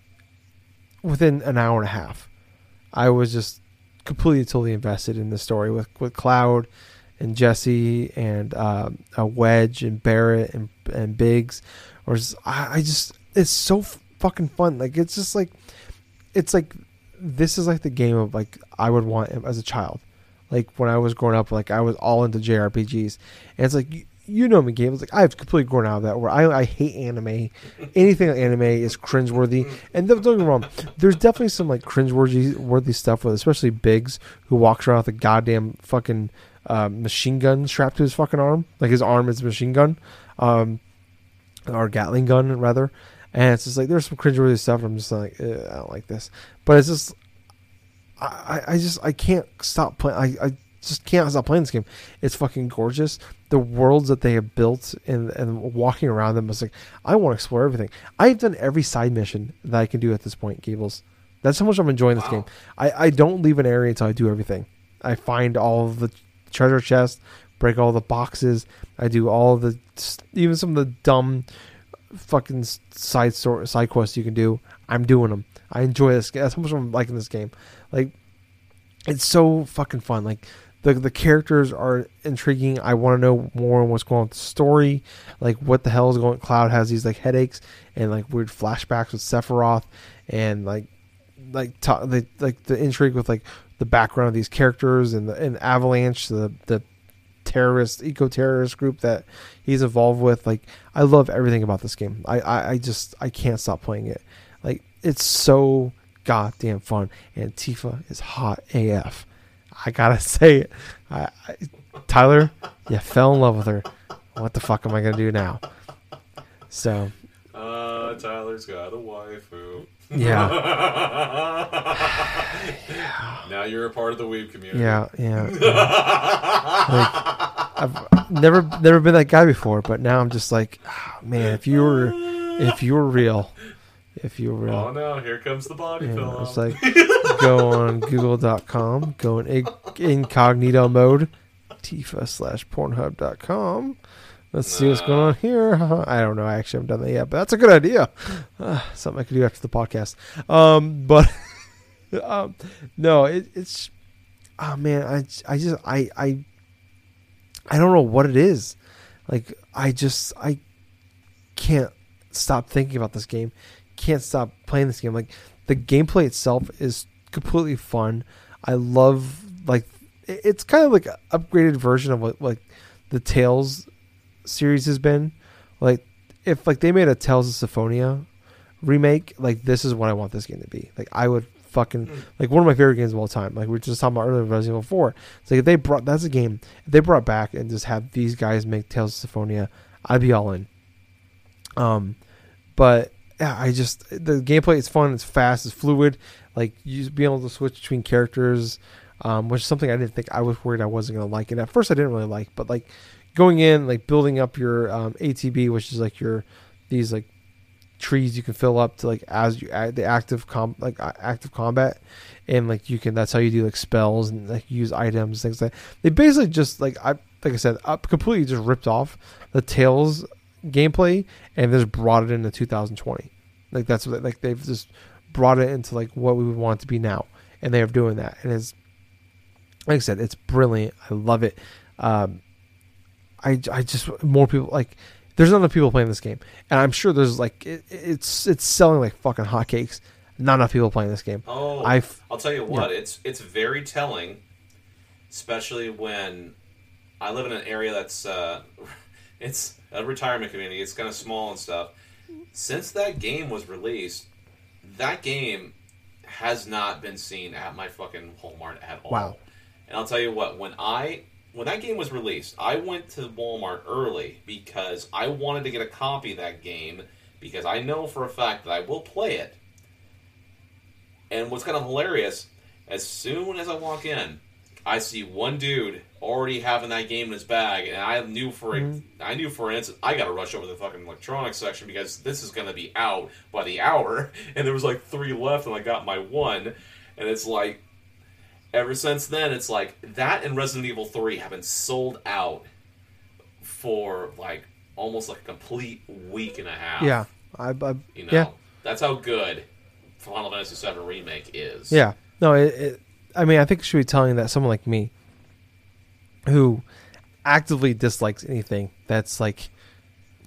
within an hour and a half, I was just completely totally invested in the story with with Cloud and Jessie and uh, uh, Wedge and Barret and and Biggs, or just, I, I just it's so fucking fun. Like it's just like it's like this is like the game of like I would want as a child. Like when I was growing up, like I was all into JRPGs, and it's like you know me, games like I've completely grown out of that. Where I, I hate anime. [LAUGHS] Anything like anime is cringeworthy. And don't get me wrong, there's definitely some like cringeworthy worthy stuff with, especially Biggs, who walks around with a goddamn fucking uh, machine gun strapped to his fucking arm, like his arm is a machine gun, um, or Gatling gun rather. And it's just like there's some cringeworthy stuff. I'm just like I don't like this, but it's just I, I just I can't stop playing. I, I just can't stop playing this game. It's fucking gorgeous. The worlds that they have built and and walking around them is like I want to explore everything. I've done every side mission that I can do at this point, Gables. That's how much I'm enjoying this Wow. game. I, I don't leave an area until I do everything. I find all the treasure chests, break all the boxes. I do all the even some of the dumb fucking side story, side quests you can do. I'm doing them. I enjoy this. That's how much I'm liking this game. Like it's so fucking fun. Like the the characters are intriguing. I want to know more on what's going on with the story. Like what the hell is going? Cloud has these like headaches and like weird flashbacks with Sephiroth and like like the, like the intrigue with like the background of these characters and the and Avalanche the the terrorist eco terrorist group that he's involved with. Like I love everything about this game. I, I I just I can't stop playing it. Like it's so goddamn fun and Tifa is hot AF. I gotta [LAUGHS] say it. I, I, Tyler, you fell in love with her. What the fuck am I gonna do now? So Uh, Tyler's got a waifu. yeah, [LAUGHS] yeah. Now you're a part of the weeb community. yeah, yeah. Like, I've never never been that guy before, but now I'm just like, ah, man, if you were if you were real, if you were. Oh no, here comes the body Yeah, pillow. it's like [LAUGHS] go on google.com, go in incognito mode, tifa slash pornhub.com. Let's see what's going on here. [LAUGHS] I don't know. I actually haven't done that yet, but that's a good idea. Uh, [SIGHS] something I could do after the podcast. Um, but [LAUGHS] um, no, it, it's oh man, I I just I I I don't know what it is. Like I just I can't stop thinking about this game. Can't stop playing this game. Like the gameplay itself is completely fun. I love like it's kind of like an upgraded version of what like the Tales series has been. Like if like they made a Tales of Symphonia remake, like this is what I want this game to be. Like I would fucking like one of my favorite games of all time. Like we were just talking about earlier, Resident Evil Four. It's like if they brought that's a game. If they brought back and just have these guys make Tales of Symphonia, I'd be all in. Um, but yeah, I just the gameplay is fun. It's fast. It's fluid. Like you being able to switch between characters, um, which is something I didn't think I was worried I wasn't gonna like. And at first I didn't really like, but like going in, like building up your um, ATB, which is like your these like trees you can fill up to like as you act the active com like active combat and like you can that's how you do like spells and like use items things like they basically just like I like I said up completely just ripped off the Tales gameplay and just brought it into 2020 like that's what like they've just brought it into like what we would want to be now and they are doing that and it's like I said it's brilliant I love it um I I just more people like there's not enough people playing this game, and I'm sure there's like it, it's it's selling like fucking hotcakes. Not enough people playing this game. Oh, I've- I'll tell you what, it's it's very telling, especially when I live in an area that's uh, it's a retirement community. It's kind of small and stuff. Since that game was released, that game has not been seen at my fucking Walmart at all. Wow. And I'll tell you what, when I when that game was released, I went to Walmart early because I wanted to get a copy of that game because I know for a fact that I will play it. And what's kind of hilarious, as soon as I walk in, I see one dude already having that game in his bag, and I knew for a, mm-hmm. I knew for an instant I got to rush over the fucking electronics section because this is going to be out by the hour, [LAUGHS] and there was like three left, and I got my one, and it's like, ever since then, it's like that and Resident Evil Three have been sold out for like almost like a complete week and a half. Yeah, I, I you know, yeah, that's how good Final Fantasy VII remake is. yeah. No, it, it. I mean, I think it should be telling that someone like me, who actively dislikes anything that's like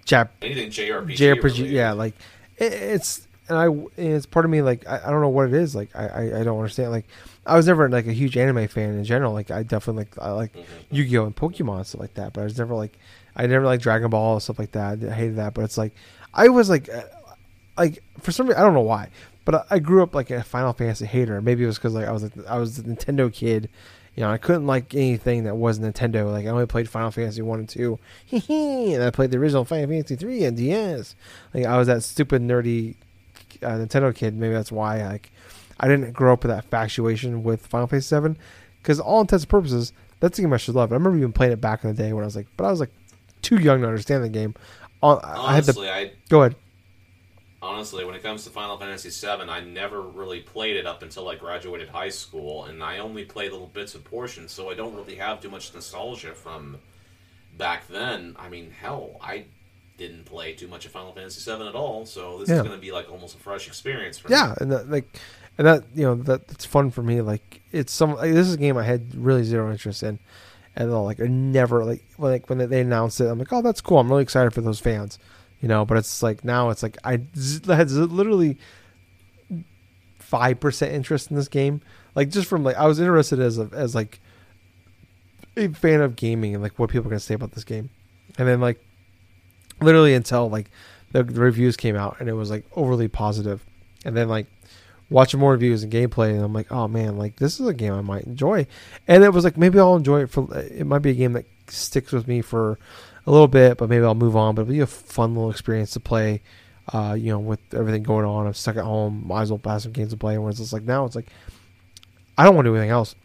Jap anything JRPG. JRPG, related. yeah, like it, it's and I it's part of me like I, I don't know what it is like I, I I don't understand like I was never like a huge anime fan in general like I definitely like I like Mm-hmm. Yu-Gi-Oh and Pokemon and stuff like that but I was never like I never like Dragon Ball and stuff like that I hated that but it's like I was like uh, like for some reason I don't know why but I, I grew up like a Final Fantasy hater maybe it was because like I was like I was a Nintendo kid you know, I couldn't like anything that was Nintendo. Like I only played Final Fantasy one and two, [LAUGHS] and I played the original Final Fantasy three and DS. Like I was that stupid nerdy uh, Nintendo kid. Maybe that's why like I didn't grow up with that infatuation with Final Fantasy seven. Because all intents and purposes, that's the game I should love. I remember even playing it back in the day when I was like, but I was like too young to understand the game. Uh, I had to Honestly, I go ahead. Honestly, when it comes to Final Fantasy VII, I never really played it up until I graduated high school, and I only played little bits and portions, so I don't really have too much nostalgia from back then. I mean, hell, I didn't play too much of Final Fantasy VII at all, so this Yeah. is going to be like almost a fresh experience for me. Yeah, and that, like, and that you know that that's fun for me. Like, it's some like, this is a game I had really zero interest in at all. Like, I never like when like when they announced it, I'm like, oh, that's cool. I'm really excited for those fans, you know. But it's like now it's like I had literally five percent interest in this game. Like, just from like I was interested as a, as like a fan of gaming and like what people are gonna say about this game, and then like literally until like the, the reviews came out and it was like overly positive, and then like watching more reviews and gameplay and I'm like, oh man, like this is a game I might enjoy, and it was like maybe I'll enjoy it for it might be a game that sticks with me for a little bit, but maybe I'll move on. But it'll be a fun little experience to play. Uh, you know, with everything going on, I'm stuck at home. Might as well pass some games to play. Whereas it's like now, it's like I don't want to do anything else.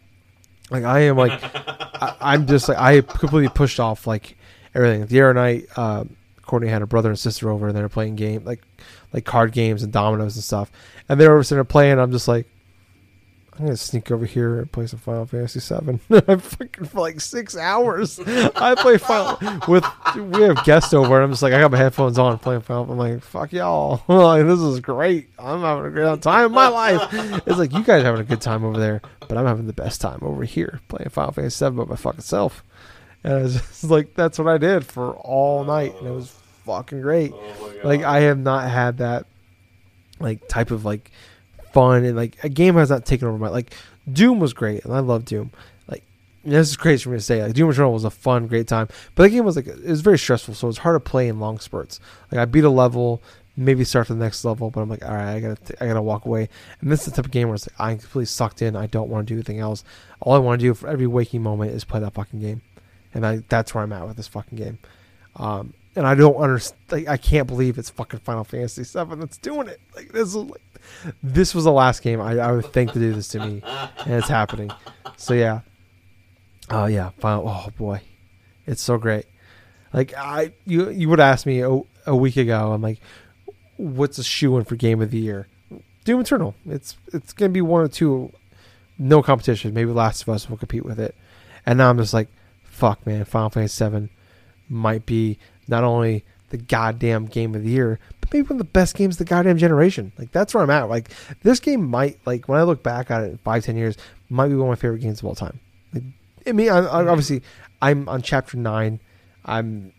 Like I am like [LAUGHS] I, I'm just like I completely pushed off like everything. The other night, uh, Courtney had her brother and sister over, and they were playing game like like card games and dominoes and stuff. And they were sitting there playing. I'm just like, I'm gonna sneak over here and play some Final Fantasy Seven. [LAUGHS] I'm fucking for like six hours. I play Final [LAUGHS] with we have guests over, and I'm just like, I got my headphones on playing Final. I'm like, fuck y'all, [LAUGHS] like this is great. I'm having a great time in my life. It's like you guys are having a good time over there, but I'm having the best time over here playing Final Fantasy Seven by my fucking self. And I was just like, that's what I did for all night, and it was fucking great. Oh. Like I have not had that like type of like fun and like a game has not taken over my like Doom was great and I love Doom. Like this is crazy for me to say. Like Doom Eternal was a fun, great time, but the game was like it was very stressful, so it's hard to play in long spurts. Like I beat a level, maybe start the next level, but I'm like, all right, I gotta, I gotta walk away. And this is the type of game where it's like I'm completely sucked in. I don't want to do anything else. All I want to do for every waking moment is play that fucking game, and I, that's where I'm at with this fucking game. Um, and I don't understand. Like, I can't believe it's fucking Final Fantasy VII that's doing it. Like this is like, this was the last game I, I would think to do this to me, and it's happening. So yeah, oh yeah, Final. Oh boy, it's so great. Like I, you you would ask me a, a week ago. I'm like, what's a shoe in for game of the year? Doom Eternal. It's it's gonna be one or two, no competition. Maybe Last of Us will compete with it. And now I'm just like, fuck, man. Final Fantasy VII might be not only the goddamn game of the year, maybe one of the best games of the goddamn generation. Like that's where I'm at. Like this game might, like when I look back at it five, ten years, might be one of my favorite games of all time. Like, I mean, I, I, obviously, I'm on chapter nine. I'm,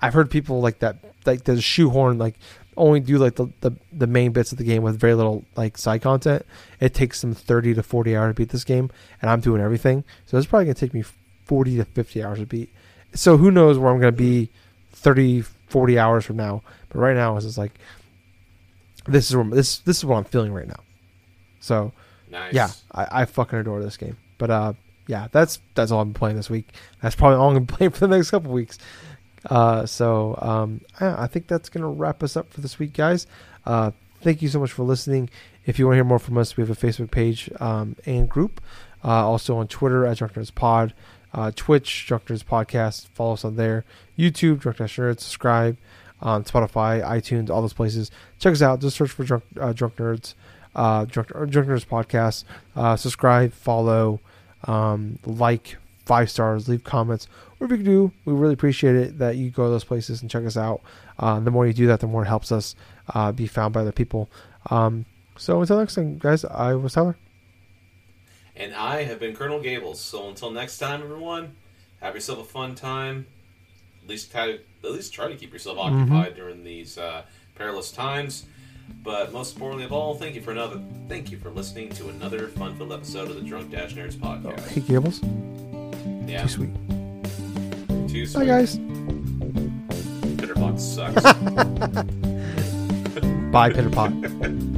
I've heard people like that, like the shoehorn, like only do like the, the the main bits of the game with very little like side content. It takes them thirty to forty hours to beat this game, and I'm doing everything. So it's probably gonna take me forty to fifty hours to beat. So who knows where I'm gonna be 30, 40 hours from now. But right now it's just like this is where, this this is what I'm feeling right now. So nice. yeah, I, I fucking adore this game. But uh, yeah, that's that's all I'm playing this week. That's probably all I'm [LAUGHS] playing for the next couple weeks. Uh, so um, I, I think that's gonna wrap us up for this week, guys. Uh, thank you so much for listening. If you want to hear more from us, we have a Facebook page um, and group. Uh, also on Twitter at Drunk Nerds Pod, uh, Twitch Drunk Nerds Podcast. Follow us on there. YouTube Drunk Nerds. Subscribe on Spotify, iTunes, all those places. Check us out. Just search for Drunk, uh, Drunk Nerds, uh, Drunk, Drunk Nerds Podcast. Uh, subscribe, follow, um, like, five stars, leave comments. Whatever you can do, we really appreciate it that you go to those places and check us out. Uh, the more you do that, the more it helps us uh, be found by other people. Um, so until next time, guys, I was Tyler. And I have been Colonel Gables. So until next time, everyone, have yourself a fun time. At least try to, at least try to keep yourself occupied during these uh, perilous times. But most importantly of all, thank you for another. Thank you for listening to another fun-filled episode of the Drunk Dash Nerds podcast. Hey, Gables. yeah, Too sweet. too Bye, guys. Bitterbox sucks. [LAUGHS] Bye, Pitter [LAUGHS]